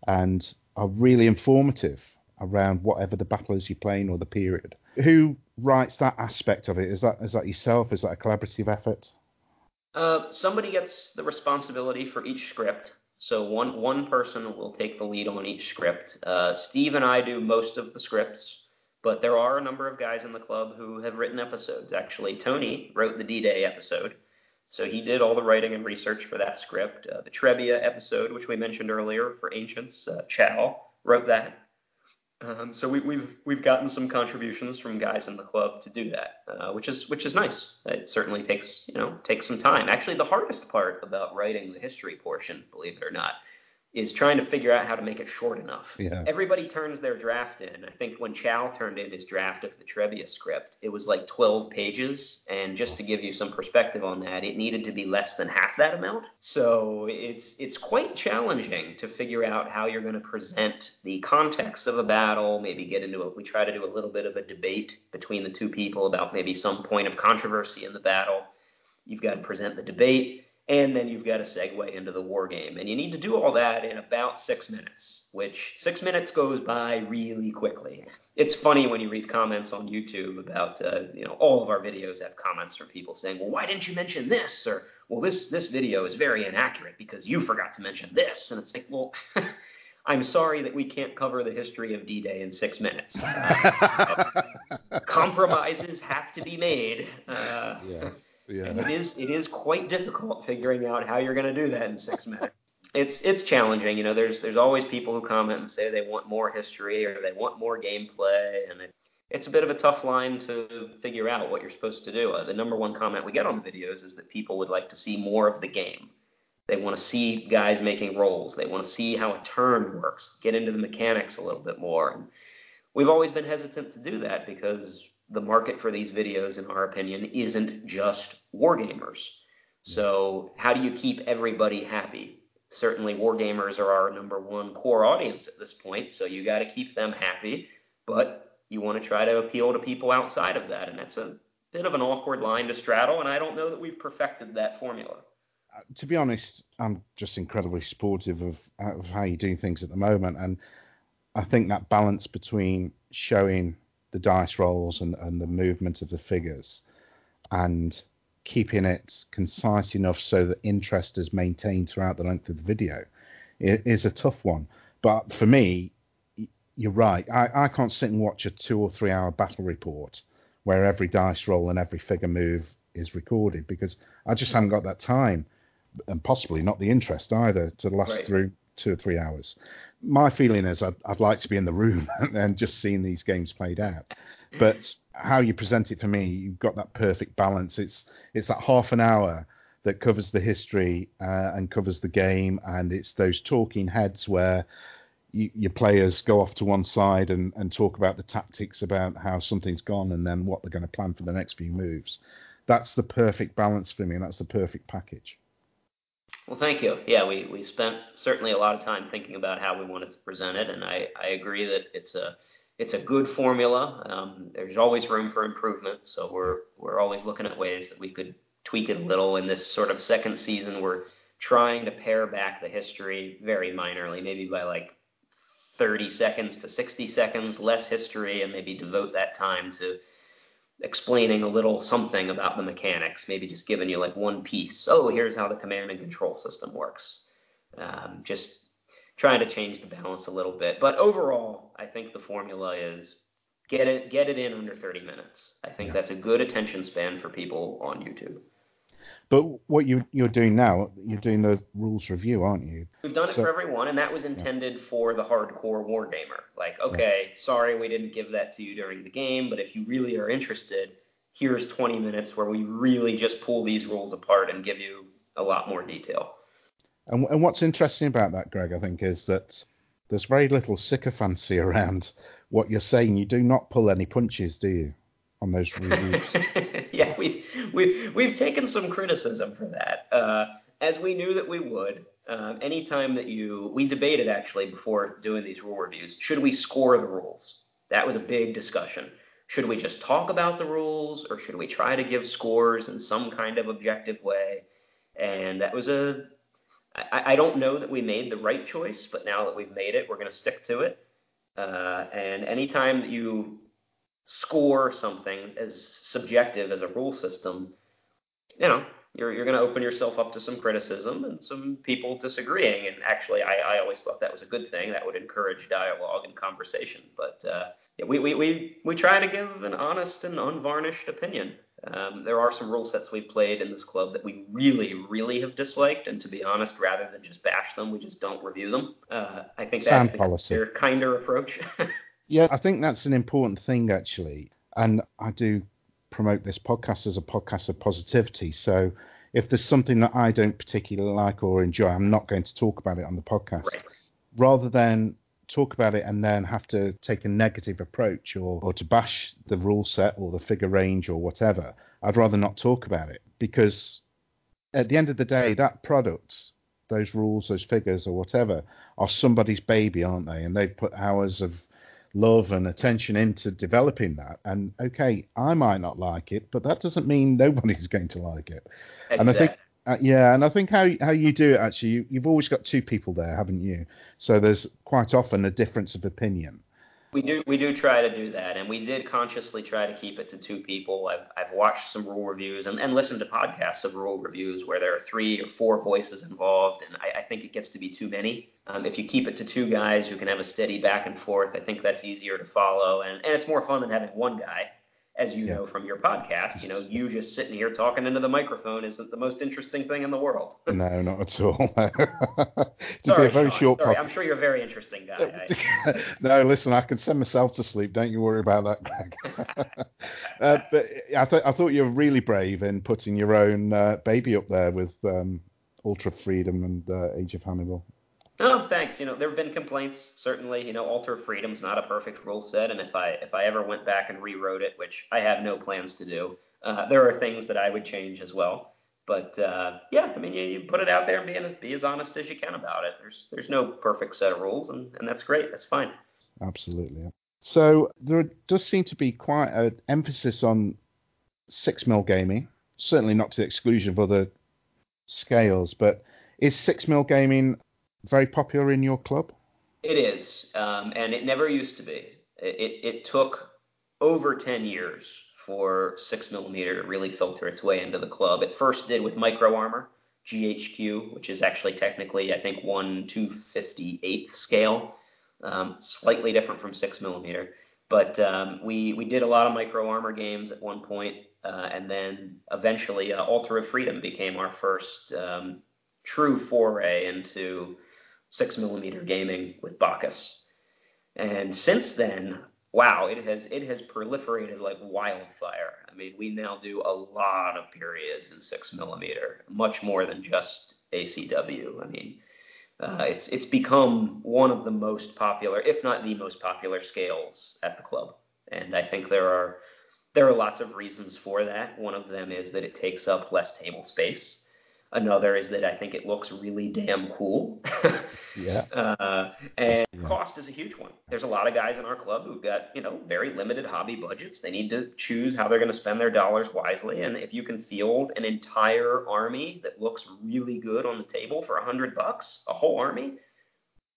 and are really informative around whatever the battle is you're playing or the period. Who writes that aspect of it? Is that is that yourself? Is that a collaborative effort? Uh, somebody gets the responsibility for each script. So one one person will take the lead on each script. Uh, Steve and I do most of the scripts, but there are a number of guys in the club who have written episodes. Actually, Tony wrote the D-Day episode, so he did all the writing and research for that script. Uh, the Trebia episode, which we mentioned earlier for Ancients, uh, Chow wrote that. Um, so we, we've we've gotten some contributions from guys in the club to do that, uh, which is which is nice. It certainly takes you know takes some time. Actually, the hardest part about writing the history portion, believe it or not, is trying to figure out how to make it short enough. Yeah. Everybody turns their draft in. I think when Chow turned in his draft of the Trebia script, it was like 12 pages, and just to give you some perspective on that, it needed to be less than half that amount. So it's it's quite challenging to figure out how you're going to present the context of a battle. Maybe get into it. We try to do a little bit of a debate between the two people about maybe some point of controversy in the battle. You've got to present the debate and then you've got to segue into the war game. And you need to do all that in about six minutes, which six minutes goes by really quickly. It's funny when you read comments on YouTube about, uh, you know, all of our videos have comments from people saying, well, why didn't you mention this? Or, well, this, this video is very inaccurate because you forgot to mention this. And it's like, well, I'm sorry that we can't cover the history of D-Day in six minutes. Uh, compromises have to be made. Uh, Yeah. Yeah. and it is it is quite difficult figuring out how you're going to do that in six minutes. It's it's challenging, you know. There's there's always people who comment and say they want more history or they want more gameplay, and it, it's a bit of a tough line to figure out what you're supposed to do. Uh, the number one comment we get on the videos is that people would like to see more of the game. They want to see guys making rolls. They want to see how a turn works. Get into the mechanics a little bit more. And we've always been hesitant to do that because the market for these videos, in our opinion, isn't just wargamers. So, how do you keep everybody happy? Certainly, wargamers are our number one core audience at this point, so you got to keep them happy, but you want to try to appeal to people outside of that, and that's a bit of an awkward line to straddle, and I don't know that we've perfected that formula. Uh, to be honest, I'm just incredibly supportive of, of how you're doing things at the moment, and I think that balance between showing the dice rolls and, and the movement of the figures, and keeping it concise enough so that interest is maintained throughout the length of the video is a tough one. But for me, you're right. I, I can't sit and watch a two or three hour battle report where every dice roll and every figure move is recorded because I just haven't got that time and possibly not the interest either to last Right. through two or three hours. My feeling is I'd, I'd like to be in the room and just seeing these games played out. But how you present it for me, you've got that perfect balance. It's it's that half an hour that covers the history uh, and covers the game, and it's those talking heads where you, your players go off to one side and, and talk about the tactics about how something's gone and then what they're going to plan for the next few moves. That's the perfect balance for me, and that's the perfect package. Well, thank you. Yeah, we, we spent certainly a lot of time thinking about how we wanted to present it, and I, I agree that it's a it's a good formula. Um, there's always room for improvement, so we're we're always looking at ways that we could tweak it a little. In this sort of second season, we're trying to pare back the history very minorly, maybe by like 30 seconds to 60 seconds, less history, and maybe devote that time to explaining a little something about the mechanics, maybe just giving you like one piece. Oh, here's how the command and control system works. Um, just trying to change the balance a little bit. But overall, I think the formula is get it get it in under 30 minutes. I think Yeah. that's a good attention span for people on YouTube. But what you you're doing now, you're doing the rules review, aren't you? We've done it for everyone, and that was intended for the hardcore wargamer. Like, okay, sorry we didn't give that to you during the game, but if you really are interested, here's 20 minutes where we really just pull these rules apart and give you a lot more detail. And, and what's interesting about that, Greg, I think, is that there's very little sycophancy around what you're saying. You do not pull any punches, do you, on those reviews? yeah, we we we've taken some criticism for that, uh, as we knew that we would. Um, anytime that you, we debated actually before doing these rule reviews, should we score the rules? That was a big discussion. Should we just talk about the rules, or should we try to give scores in some kind of objective way? And that was a, I, don't know that we made the right choice, but now that we've made it, we're going to stick to it. Uh, and anytime that you score something as subjective as a rule system, you know, you're, you're going to open yourself up to some criticism and some people disagreeing. And actually, I, I always thought that was a good thing. That would encourage dialogue and conversation. But uh, yeah, we, we, we, we try to give an honest and unvarnished opinion. Um, there are some rule sets we've played in this club that we really, really have disliked. And to be honest, rather than just bash them, we just don't review them. Uh, I think Sound that's policy. their kinder approach. Yeah, I think that's an important thing actually. And I do promote this podcast as a podcast of positivity. So if there's something that I don't particularly like or enjoy, I'm not going to talk about it on the podcast. Right. Rather than talk about it and then have to take a negative approach or, or to bash the rule set or the figure range or whatever, I'd rather not talk about it because at the end of the day, that product, those rules, those figures or whatever, are somebody's baby, aren't they? And they've put hours of love and attention into developing that. And okay, I might not like it, but that doesn't mean nobody's going to like it. And I think, uh, yeah, and I think how how you do it actually, you, you've always got two people there, haven't you? So there's quite often a difference of opinion. We do we do try to do that, and we did consciously try to keep it to two people. I've I've watched some rule reviews and, and listened to podcasts of rule reviews where there are three or four voices involved, and I, I think it gets to be too many. Um, if you keep it to two guys who can have a steady back and forth, I think that's easier to follow, and, and it's more fun than having one guy. As you Yeah. know from your podcast, you know you just sitting here talking into the microphone isn't the most interesting thing in the world. No, not at all. Sorry, be a very Sean, short sorry. pod- I'm sure you're a very interesting guy. I, no, listen, I can send myself to sleep. Don't you worry about that, Greg. uh, but I, th- I thought you were really brave in putting your own uh, baby up there with um, Altar Freedom and uh, Age of Hannibal. Oh, thanks. You know, there have been complaints. Certainly, you know, Altar Freedom's not a perfect rule set, and if I if I ever went back and rewrote it, which I have no plans to do, uh, there are things that I would change as well. But uh, yeah, I mean, you, you put it out there and be be as honest as you can about it. There's there's no perfect set of rules, and, and that's great. That's fine. Absolutely. So there does seem to be quite an emphasis on six mil gaming. Certainly not to the exclusion of other scales, but is six mil gaming very popular in your club? It is, um, and it never used to be. It, it, took over 10 years for six millimeter to really filter its way into the club. It first did with micro armor, GHQ, which is actually technically I think one two fifty eighth scale, um, slightly different from six millimeter. But um, we we did a lot of micro armor games at one point, uh, and then eventually uh, Altar of Freedom became our first um, true foray into six millimeter gaming with Baccus. And since then, wow, it has it has proliferated like wildfire. I mean, we now do a lot of periods in six millimeter, much more than just ACW. I mean, uh, it's it's become one of the most popular, if not the most popular scales at the club. And I think there are there are lots of reasons for that. One of them is that it takes up less table space. Another is that I think it looks really damn cool. Yeah. Uh, and Yeah. cost is a huge one. There's a lot of guys in our club who've got, you know, very limited hobby budgets. They need to choose how they're going to spend their dollars wisely. And if you can field an entire army that looks really good on the table for a hundred bucks, a whole army,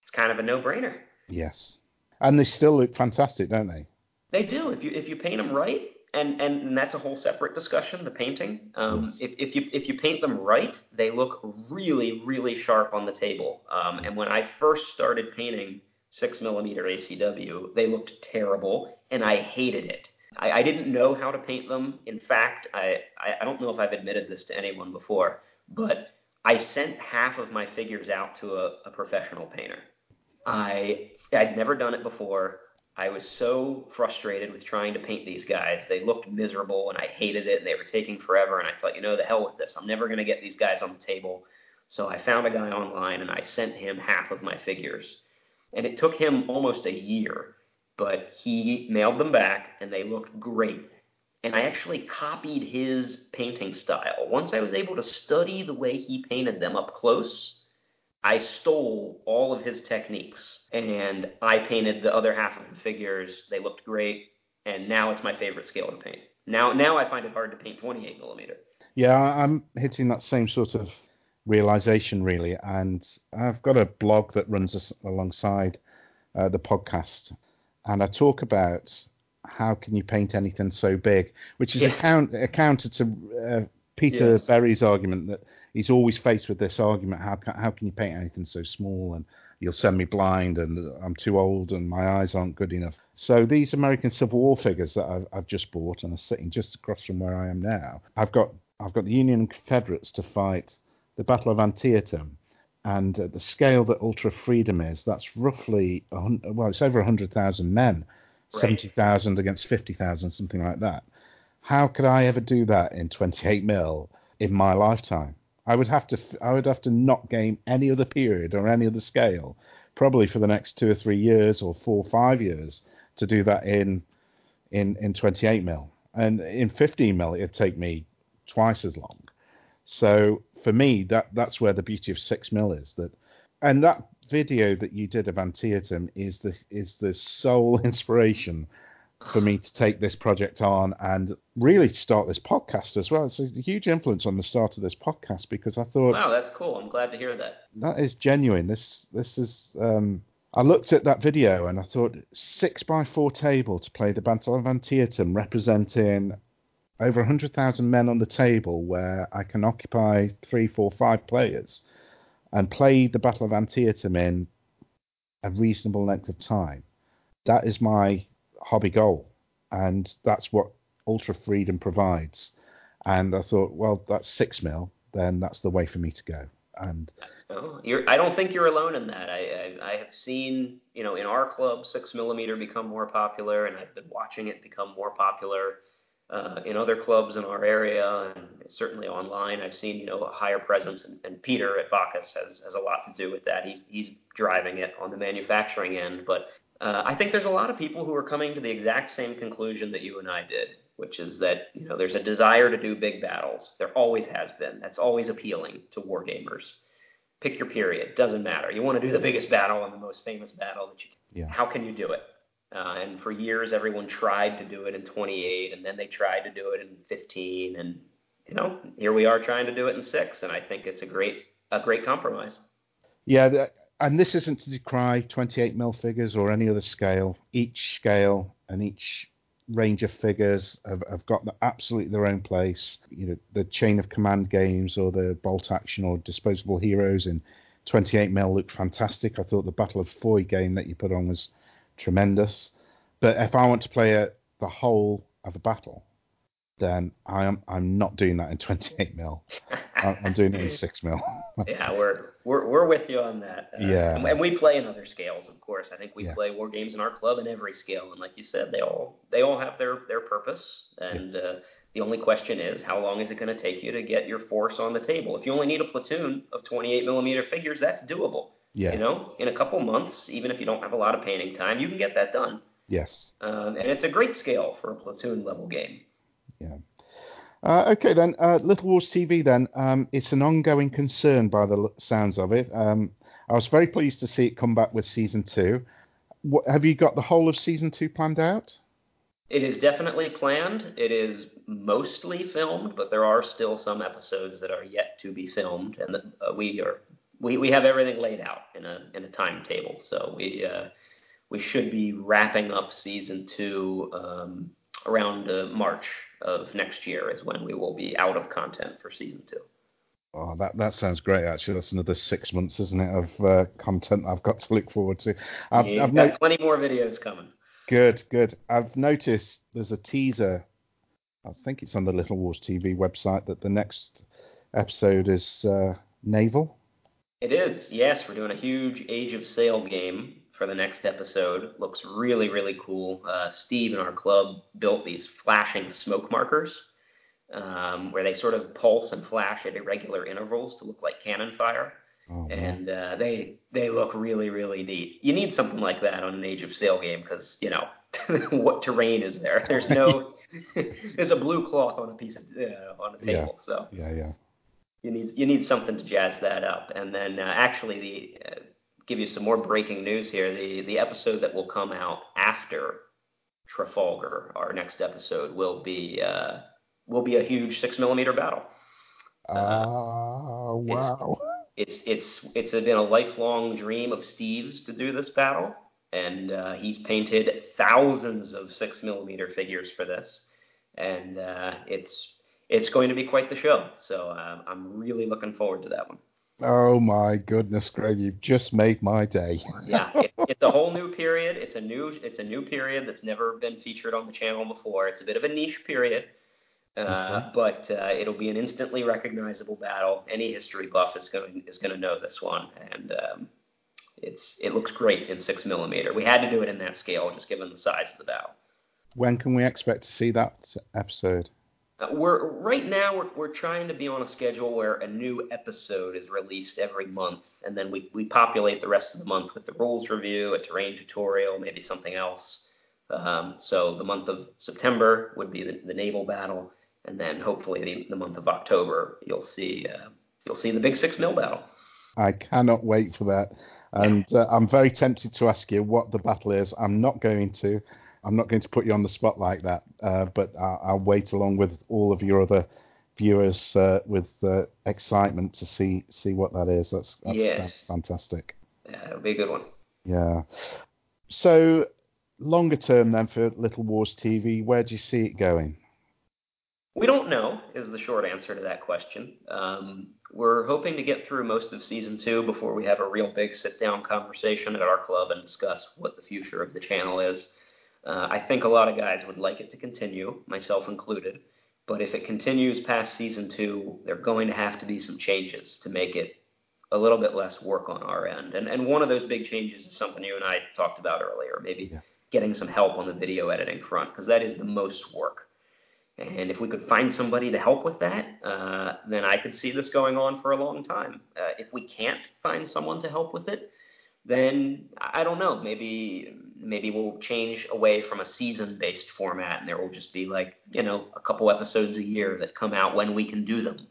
it's kind of a no-brainer. Yes. And they still look fantastic, don't they? They do if you if you paint them right, and and, and that's a whole separate discussion. The painting. Um, Yes. if if you if you paint them right, they look really really sharp on the table. Um, and when I first started painting six millimeter ACW, they looked terrible, and I hated it. I, I didn't know how to paint them. In fact, I, I I don't know if I've admitted this to anyone before, but I sent half of my figures out to a, a professional painter. I I'd never done it before. I was so frustrated with trying to paint these guys. They looked miserable and I hated it and they were taking forever and I thought, you know, the hell with this. I'm never going to get these guys on the table. So I found a guy online and I sent him half of my figures. And it took him almost a year, but he mailed them back and they looked great. And I actually copied his painting style. Once I was able to study the way he painted them up close, I stole all of his techniques and I painted the other half of the figures. They looked great, and now it's my favorite scale to paint. Now, now I find it hard to paint 28 millimeter. Yeah, I'm hitting that same sort of realization really, and I've got a blog that runs alongside uh, the podcast, and I talk about how can you paint anything so big, which is a, count, a counter to uh, Peter Yes. Berry's argument that he's always faced with this argument: how can, how can you paint anything so small and you'll send me blind and I'm too old and my eyes aren't good enough. So these American Civil War figures that I've, I've just bought and are sitting just across from where I am now, I've got I've got the Union and Confederates to fight the Battle of Antietam, and at the scale that Altar Freedom is, that's roughly well, it's over hundred thousand men, Right. seventy thousand against fifty thousand, something like that. How could I ever do that in twenty eight mil in my lifetime? I would have to I would have to not game any other period or any other scale, probably for the next two or three years or four or five years to do that in in in 28 mil, and in 15 mil it'd take me twice as long. So for me, that that's where the beauty of six mil is. That and that video that you did of Antietam is the is the sole inspiration for me to take this project on and really start this podcast as well. It's a huge influence on the start of this podcast because I thought Wow, that's cool. I'm glad to hear that. that is genuine. This this is. Um, I looked at that video and I thought six by four table to play the Battle of Antietam, representing over hundred thousand men on the table, where I can occupy three, four, five players, and play the Battle of Antietam in a reasonable length of time. That is my hobby goal, and that's what Altar Freedom provides. And I thought, well, that's six mil, then that's the way for me to go. And Oh, I don't think you're alone in that. I, I, I have seen, you know, in our club, six millimeter become more popular, and I've been watching it become more popular uh, in other clubs in our area, and certainly online. I've seen, you know, a higher presence, and, and Peter at Baccus has, has a lot to do with that. He's, he's driving it on the manufacturing end, but uh, I think there's a lot of people who are coming to the exact same conclusion that you and I did, which is that, you know, there's a desire to do big battles. There always has been. That's always appealing to wargamers pick your period doesn't matter you want to do the biggest battle and the most famous battle that you can Yeah. how can you do it uh, and for years everyone tried to do it in 28 and then they tried to do it in 15 and you know here we are trying to do it in 6 and i think it's a great a great compromise Yeah, th- and this isn't to decry 28 mil figures or any other scale. Each scale and each range of figures have, have got the, absolutely their own place. You know, the chain of command games or the bolt action or disposable heroes in 28 mil looked fantastic. I thought the Battle of Foy game that you put on was tremendous. But if I want to play a, the whole of a battle, then I am I'm not doing that in 28 mil. I'm doing it in six mil. yeah, we're we're we're with you on that. Uh, yeah, and, we play in other scales, of course. I think we yes. play war games in our club in every scale, and like you said, they all they all have their their purpose. And yeah. uh, the only question is, how long is it going to take you to get your force on the table? If you only need a platoon of 28 millimeter figures, that's doable. Yeah. You know, in a couple months, even if you don't have a lot of painting time, you can get that done. Yes. Um, and it's a great scale for a platoon level game. Yeah. Uh, okay then, uh, Little Wars TV. Then um, it's an ongoing concern by the sounds of it. Um, I was very pleased to see it come back with season two. What, have you got the whole of season two planned out? It is definitely planned. It is mostly filmed, but there are still some episodes that are yet to be filmed, and uh, we are we, we have everything laid out in a in a timetable. So we uh, we should be wrapping up season two um, around uh, March of next year is when we will be out of content for season two. Oh, that that sounds great. Actually, that's another six months, isn't it, of uh, content I've got to look forward to. I've, yeah, I've got no- plenty more videos coming. Good, good. I've noticed there's a teaser. I think it's on the Little Wars TV website that the next episode is uh, naval. It is. Yes, we're doing a huge Age of Sail game for the next episode. Looks really, really cool. Uh, Steve in our club built these flashing smoke markers um, where they sort of pulse and flash at irregular intervals to look like cannon fire. Oh, and uh, they they look really really neat. You need something like that on an Age of Sail game because you know what terrain is there. There's no there's a blue cloth on a piece of uh, on a table. Yeah. So yeah, yeah. You need you need something to jazz that up. And then uh, actually the uh, give you some more breaking news here. The the episode that will come out after Trafalgar, our next episode, will be uh, will be a huge six millimeter battle. Uh, wow! It's, it's it's it's been a lifelong dream of Steve's to do this battle, and uh, he's painted thousands of six millimeter figures for this, and uh, it's it's going to be quite the show. So uh, I'm really looking forward to that one. Oh my goodness, Greg! You've just made my day. yeah, it, it's a whole new period. It's a new it's a new period that's never been featured on the channel before. It's a bit of a niche period, uh, okay. but uh, it'll be an instantly recognizable battle. Any history buff is going is going to know this one, and um, it's it looks great in six millimeter. We had to do it in that scale, just given the size of the battle. When can we expect to see that episode? Uh, we're right now we're we're trying to be on a schedule where a new episode is released every month, and then we we populate the rest of the month with the rules review, a terrain tutorial, maybe something else. Um, so the month of September would be the, the naval battle, and then hopefully the, the month of October you'll see uh, you'll see the big six mil battle. I cannot wait for that, and uh, I'm very tempted to ask you what the battle is. I'm not going to. I'm not going to put you on the spot like that, uh, but I'll, I'll, wait along with all of your other viewers uh, with uh, excitement to see see what that is. That's, that's, yes. fantastic. Yeah, it'll be a good one. Yeah. So longer term then for Little Wars TV, where do you see it going? We don't know is the short answer to that question. Um, we're hoping to get through most of season two before we have a real big sit down conversation at our club and discuss what the future of the channel is. Uh, I think a lot of guys would like it to continue, myself included. But if it continues past season two, there are going to have to be some changes to make it a little bit less work on our end. And and one of those big changes is something you and I talked about earlier, maybe yeah. getting some help on the video editing front, because that is the most work. And if we could find somebody to help with that, uh, then I could see this going on for a long time. Uh, if we can't find someone to help with it, then I don't know. Maybe maybe we'll change away from a season based format, and there will just be like you know a couple episodes a year that come out when we can do them.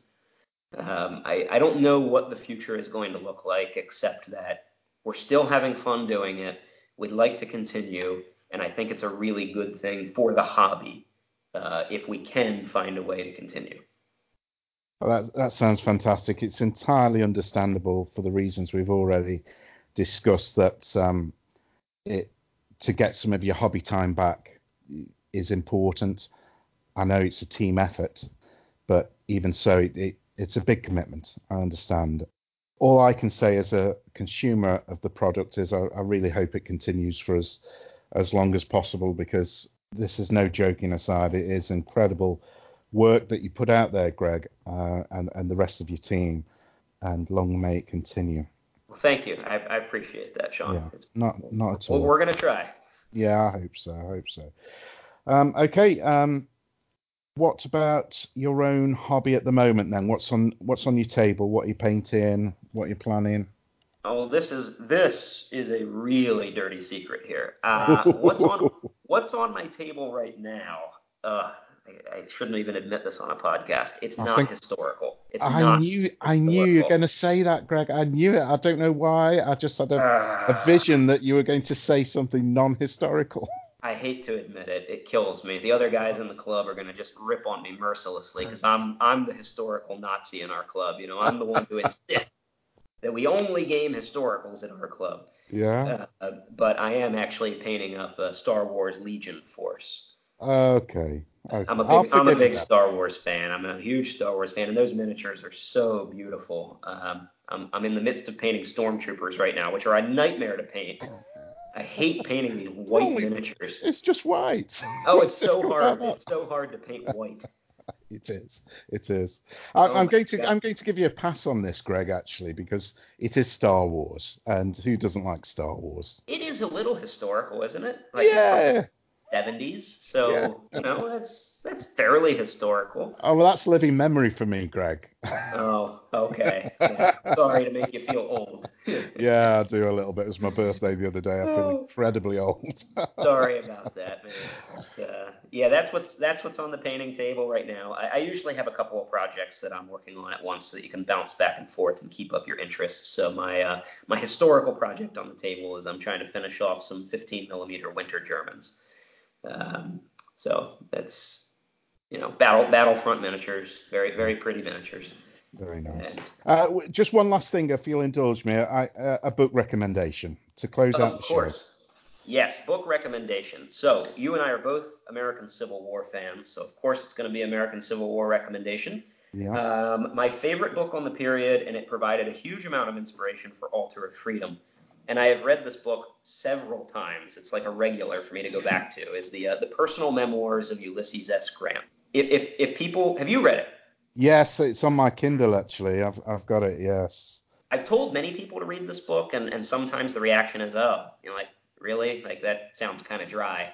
Um, I, I don't know what the future is going to look like, except that we're still having fun doing it. We'd like to continue, and I think it's a really good thing for the hobby uh, if we can find a way to continue. Well, that that sounds fantastic. It's entirely understandable for the reasons we've already discussed that um, it to get some of your hobby time back, is important. I know it's a team effort, but even so, it, it, it's a big commitment. I understand. All I can say as a consumer of the product is I, I really hope it continues for as as long as possible because this is no joking aside. It is incredible work that you put out there, Greg, uh, and and the rest of your team, and long may it continue. Well, thank you. I, I appreciate that, Sean. Yeah, not not at all. Well, we're gonna try. Yeah, I hope so. I hope so. Um, okay. Um, what about your own hobby at the moment then? What's on What's on your table? What are you painting? What are you planning? Oh, this is this is a really dirty secret here. Uh, what's on What's on my table right now? Uh, I, shouldn't even admit this on a podcast. It's I not historical. It's I not knew I knew you were going to say that, Greg. I knew it. I don't know why. I just had a, a Ah. vision that you were going to say something non-historical. I hate to admit it. It kills me. The other guys in the club are going to just rip on me mercilessly because I'm I'm the historical Nazi in our club. You know, I'm the one who insists that we only game historicals in our club. Yeah. Uh, uh, but I am actually painting up a Star Wars Legion force. Okay. Okay. I'm a big I'm a big. Star Wars fan. I'm a huge Star Wars fan, and those miniatures are so beautiful. Um, I'm I'm in the midst of painting stormtroopers right now, which are a nightmare to paint. I hate painting these white Holy- miniatures. It's just white. Oh, it's so hard. It's so hard to paint white. It is. It is. I, Oh I'm my going to. God. I'm going to give you a pass on this, Greg. Actually, because it is Star Wars, and who doesn't like Star Wars? It is a little historical, isn't it? Like yeah. Seventies. So Yeah. you know that's that's fairly historical. Oh well, that's living memory for me, Greg. Oh, okay. Yeah. Sorry to make you feel old. yeah, I do a little bit. It was my birthday the other day. I feel Oh. incredibly old. Sorry about that, man. But, uh, yeah, that's what's that's what's on the painting table right now. I, I usually have a couple of projects that I'm working on at once, so that you can bounce back and forth and keep up your interest. So my uh, my historical project on the table is I'm trying to finish off some 15 millimeter winter Germans. Um, so that's you know battle battlefront miniatures, very very pretty miniatures. Very nice. Uh, just one last thing, if you'll indulge me, I, uh, a book recommendation to close out the show. course. Yes, book recommendation. So you and I are both American Civil War fans, so of course it's going to be American Civil War recommendation. Yeah. Um, my favorite book on the period, and it provided a huge amount of inspiration for Altar of Freedom. And I have read this book several times. It's like a regular for me to go back to. Is the uh, the personal memoirs of Ulysses S. Grant. If, if if people have you read it? yes, it's on my Kindle actually. I've I've got it. Yes. I've told many people to read this book, and, and sometimes the reaction is, oh, you know, like, really? Like, that sounds kind of dry.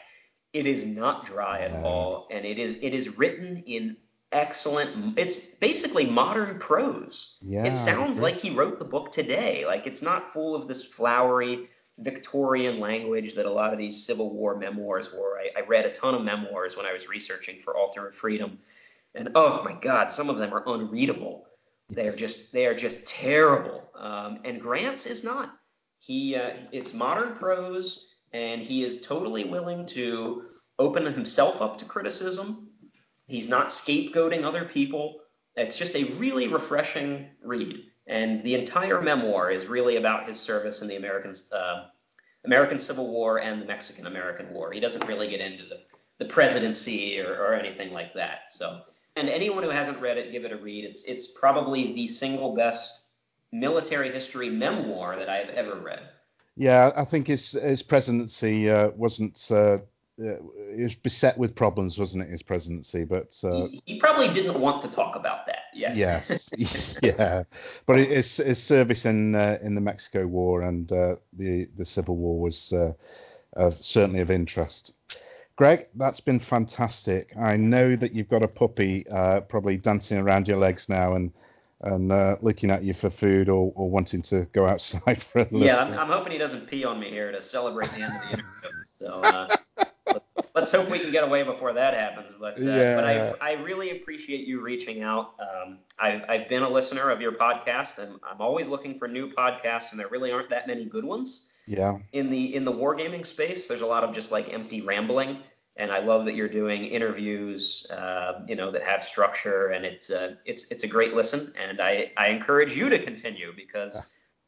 It is not dry at Yeah. all, and it is it is written in excellent. It's basically modern prose. Yeah. it sounds like he wrote the book today. Like, it's not full of this flowery Victorian language that a lot of these Civil War memoirs were. I, I read a ton of memoirs when I was researching for Altar of Freedom, and oh my God, some of them are unreadable. They are just they are just terrible. Um, and Grant's is not. He uh, it's modern prose, and he is totally willing to open himself up to criticism. He's not scapegoating other people. It's just a really refreshing read, and the entire memoir is really about his service in the American uh, American Civil War and the Mexican American War. He doesn't really get into the the presidency or, or anything like that. So, and anyone who hasn't read it, give it a read. It's it's probably the single best military history memoir that I've ever read. Yeah, I think his his presidency uh, wasn't. Uh, it was beset with problems, wasn't it? His presidency, but uh, he, he probably didn't want to talk about that. Yes. yes, yeah. But his his service in uh, in the Mexico War and uh, the the Civil War was uh, of, certainly of interest. Greg, that's been fantastic. I know that you've got a puppy uh, probably dancing around your legs now and and uh, looking at you for food or, or wanting to go outside for a little. Yeah, I'm, I'm hoping he doesn't pee on me here to celebrate the end of the interview. So uh, let's hope we can get away before that happens. But uh, but I I really appreciate you reaching out. Um, I've I've been a listener of your podcast, and I'm always looking for new podcasts, and there really aren't that many good ones yeah. in the in the wargaming space. There's a lot of just like empty rambling. And I love that you're doing interviews, uh, you know, that have structure, and it's uh, it's it's a great listen. And I, I encourage you to continue because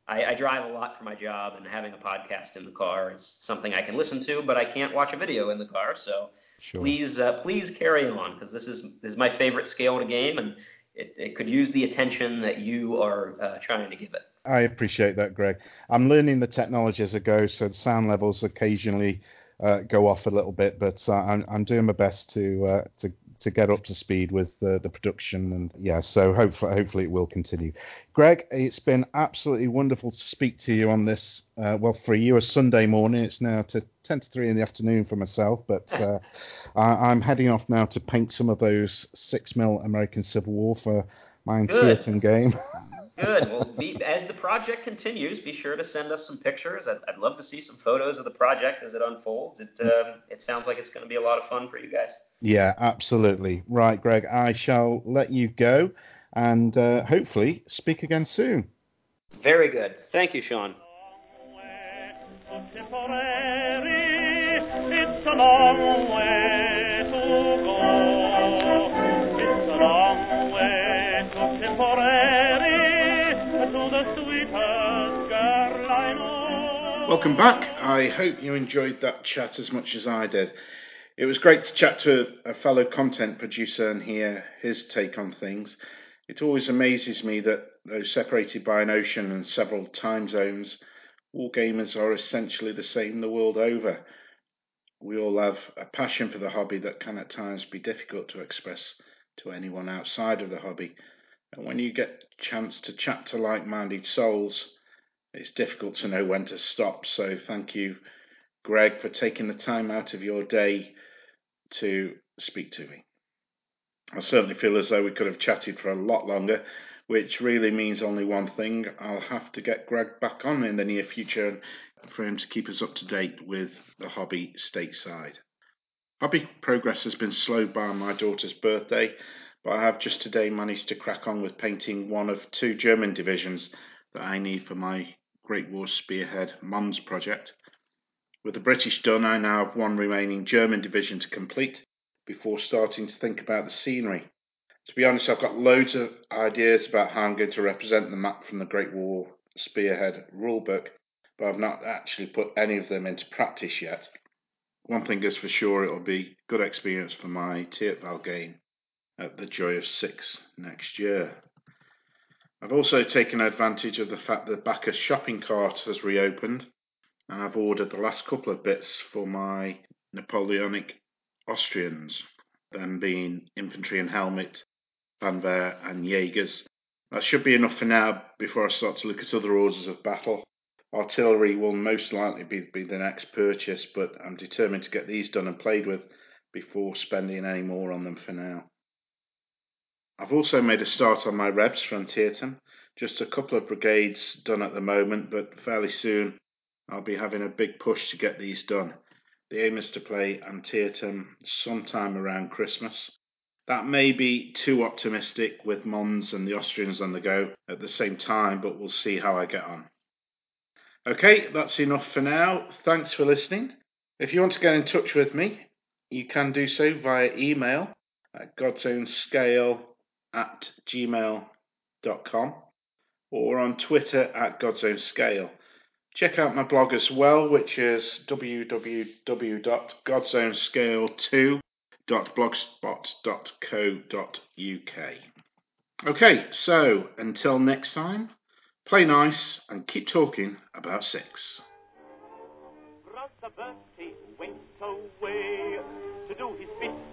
I, I drive a lot for my job, and having a podcast in the car is something I can listen to, but I can't watch a video in the car. So Sure. please, uh, please carry on because this is this is my favorite scale in a game, and it, it could use the attention that you are uh, trying to give it. I appreciate that, Greg. I'm learning the technology as I go, so the sound levels occasionally uh, go off a little bit, but uh, I'm, I'm doing my best to uh, to to get up to speed with uh, the production, and yeah, so hopefully hopefully it will continue. Greg, it's been absolutely wonderful to speak to you on this. Uh, well, for you, a Sunday morning. It's now to ten to three in the afternoon for myself, but uh, I, I'm heading off now to paint some of those six mil American Civil War for my Antietam game. Good. Well, be, as the project continues, be sure to send us some pictures. I'd, I'd love to see some photos of the project as it unfolds. It um, it sounds like it's going to be a lot of fun for you guys. Yeah, absolutely. Right, Greg, I shall let you go and uh, hopefully speak again soon. Very good. Thank you, Sean. It's a long way to go. It's a long way to Tipperary, to the sweetest girl I know. Welcome back. I hope you enjoyed that chat as much as I did. It was great to chat to a fellow content producer and hear his take on things. It always amazes me that, though separated by an ocean and several time zones, wargamers are essentially the same the world over. We all have a passion for the hobby that can at times be difficult to express to anyone outside of the hobby. And when you get a chance to chat to like minded souls, it's difficult to know when to stop. So thank you, Greg, for taking the time out of your day to speak to me. I certainly feel as though we could have chatted for a lot longer, which really means only one thing. I'll have to get Greg back on in the near future for him to keep us up to date with the hobby stateside. Hobby progress has been slowed by my daughter's birthday, but I have just today managed to crack on with painting one of two German divisions that I need for my Great War Spearhead Mons project. With the British done, I now have one remaining German division to complete before starting to think about the scenery. To be honest, I've got loads of ideas about how I'm going to represent the map from the Great War Spearhead rulebook, but I've not actually put any of them into practice yet. One thing is for sure, it'll be good experience for my Thiepval game at the Joy of Six next year. I've also taken advantage of the fact that Baccus shopping cart has reopened, and I've ordered the last couple of bits for my Napoleonic Austrians, them being infantry and helmet, Grenzer and Jaegers. That should be enough for now before I start to look at other orders of battle. Artillery will most likely be, be the next purchase, but I'm determined to get these done and played with before spending any more on them for now. I've also made a start on my Rebs from. Just a couple of brigades done at the moment, but fairly soon I'll be having a big push to get these done. The aim is to play Antietam sometime around Christmas. That may be too optimistic with Mons and the Austrians on the go at the same time, but we'll see how I get on. Okay, that's enough for now. Thanks for listening. If you want to get in touch with me, you can do so via email at godsownscale at gmail.com or on Twitter at godsownscale. Check out my blog as well, which is www.godsownscale2.blogspot.co.uk. Okay, so until next time, play nice and keep talking about sex. Bertie went away to do his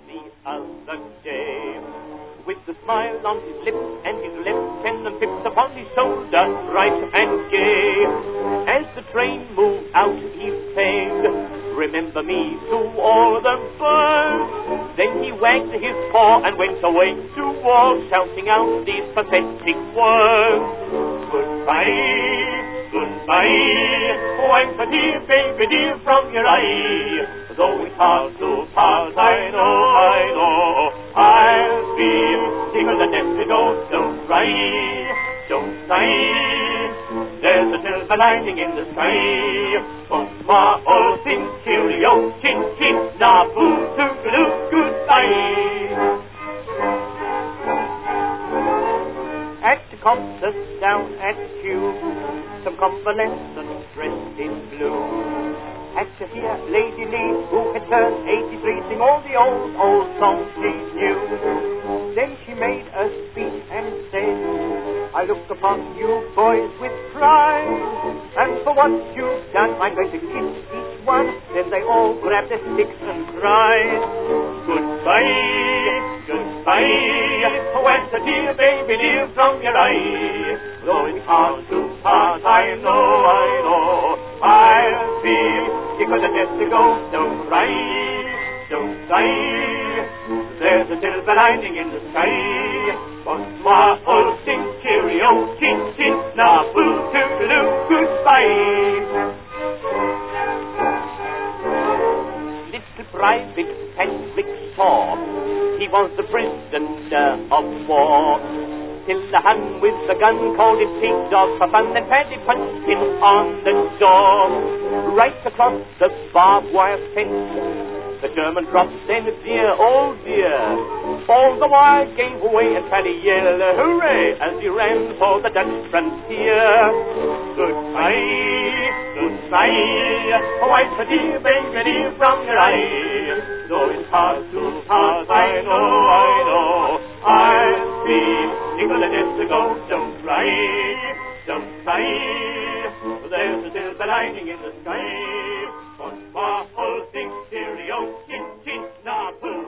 the other day. With a smile on his lips and his lieutenant pips upon his shoulder, bright and gay. As the train moved out, he said, Remember me to all the birds. Then he wagged his paw and went away to war, shouting out these pathetic words. Goodbye. Goodbye, oh I'm so dear, baby dear, from your eye. Though it's hard to part, I know, I know, I'll be single and death, don't, don't cry, don't sigh. There's a silver lining in the sky. Bonsoir, all things, cheerio, chin chin, la boo, toodaloo, goodbye. At the concert down at Kew, some convalescent dressed in blue. Had to hear Lady Lee, who had turned 83, sing all the old, old songs she knew. Then she made a speech and said, I look upon you boys with pride, and for what you've done, I'm going to kiss each one. Then they all grabbed their sticks and cried, Goodbye, goodbye, where's the dear baby dear from your eye? Though it's hard to part, I know, I know, I'll be because I just to go, don't cry, don't die. There's a silver lining in the sky. Bonsoir, oh, sing cheerio, chin chin, na boo toodaloo, goodbye. Little Private Kendrick saw he was the prisoner of war. Till the hand with the gun called him pig dog for fun, then Paddy punched him on the door. Right across the barbed wire fence. The German dropped then dear, oh dear. All the wire gave way and Paddy yelled hooray as he ran for the Dutch frontier. Goodbye, goodbye, wife a dear baby dear from your eye. Though it's hard to pass, I know, I know, I'll be single and just to go, don't cry, don't cry. There's a silver lining in the sky. Pot, waffle, think, Cheerio, chin, chin, nabble,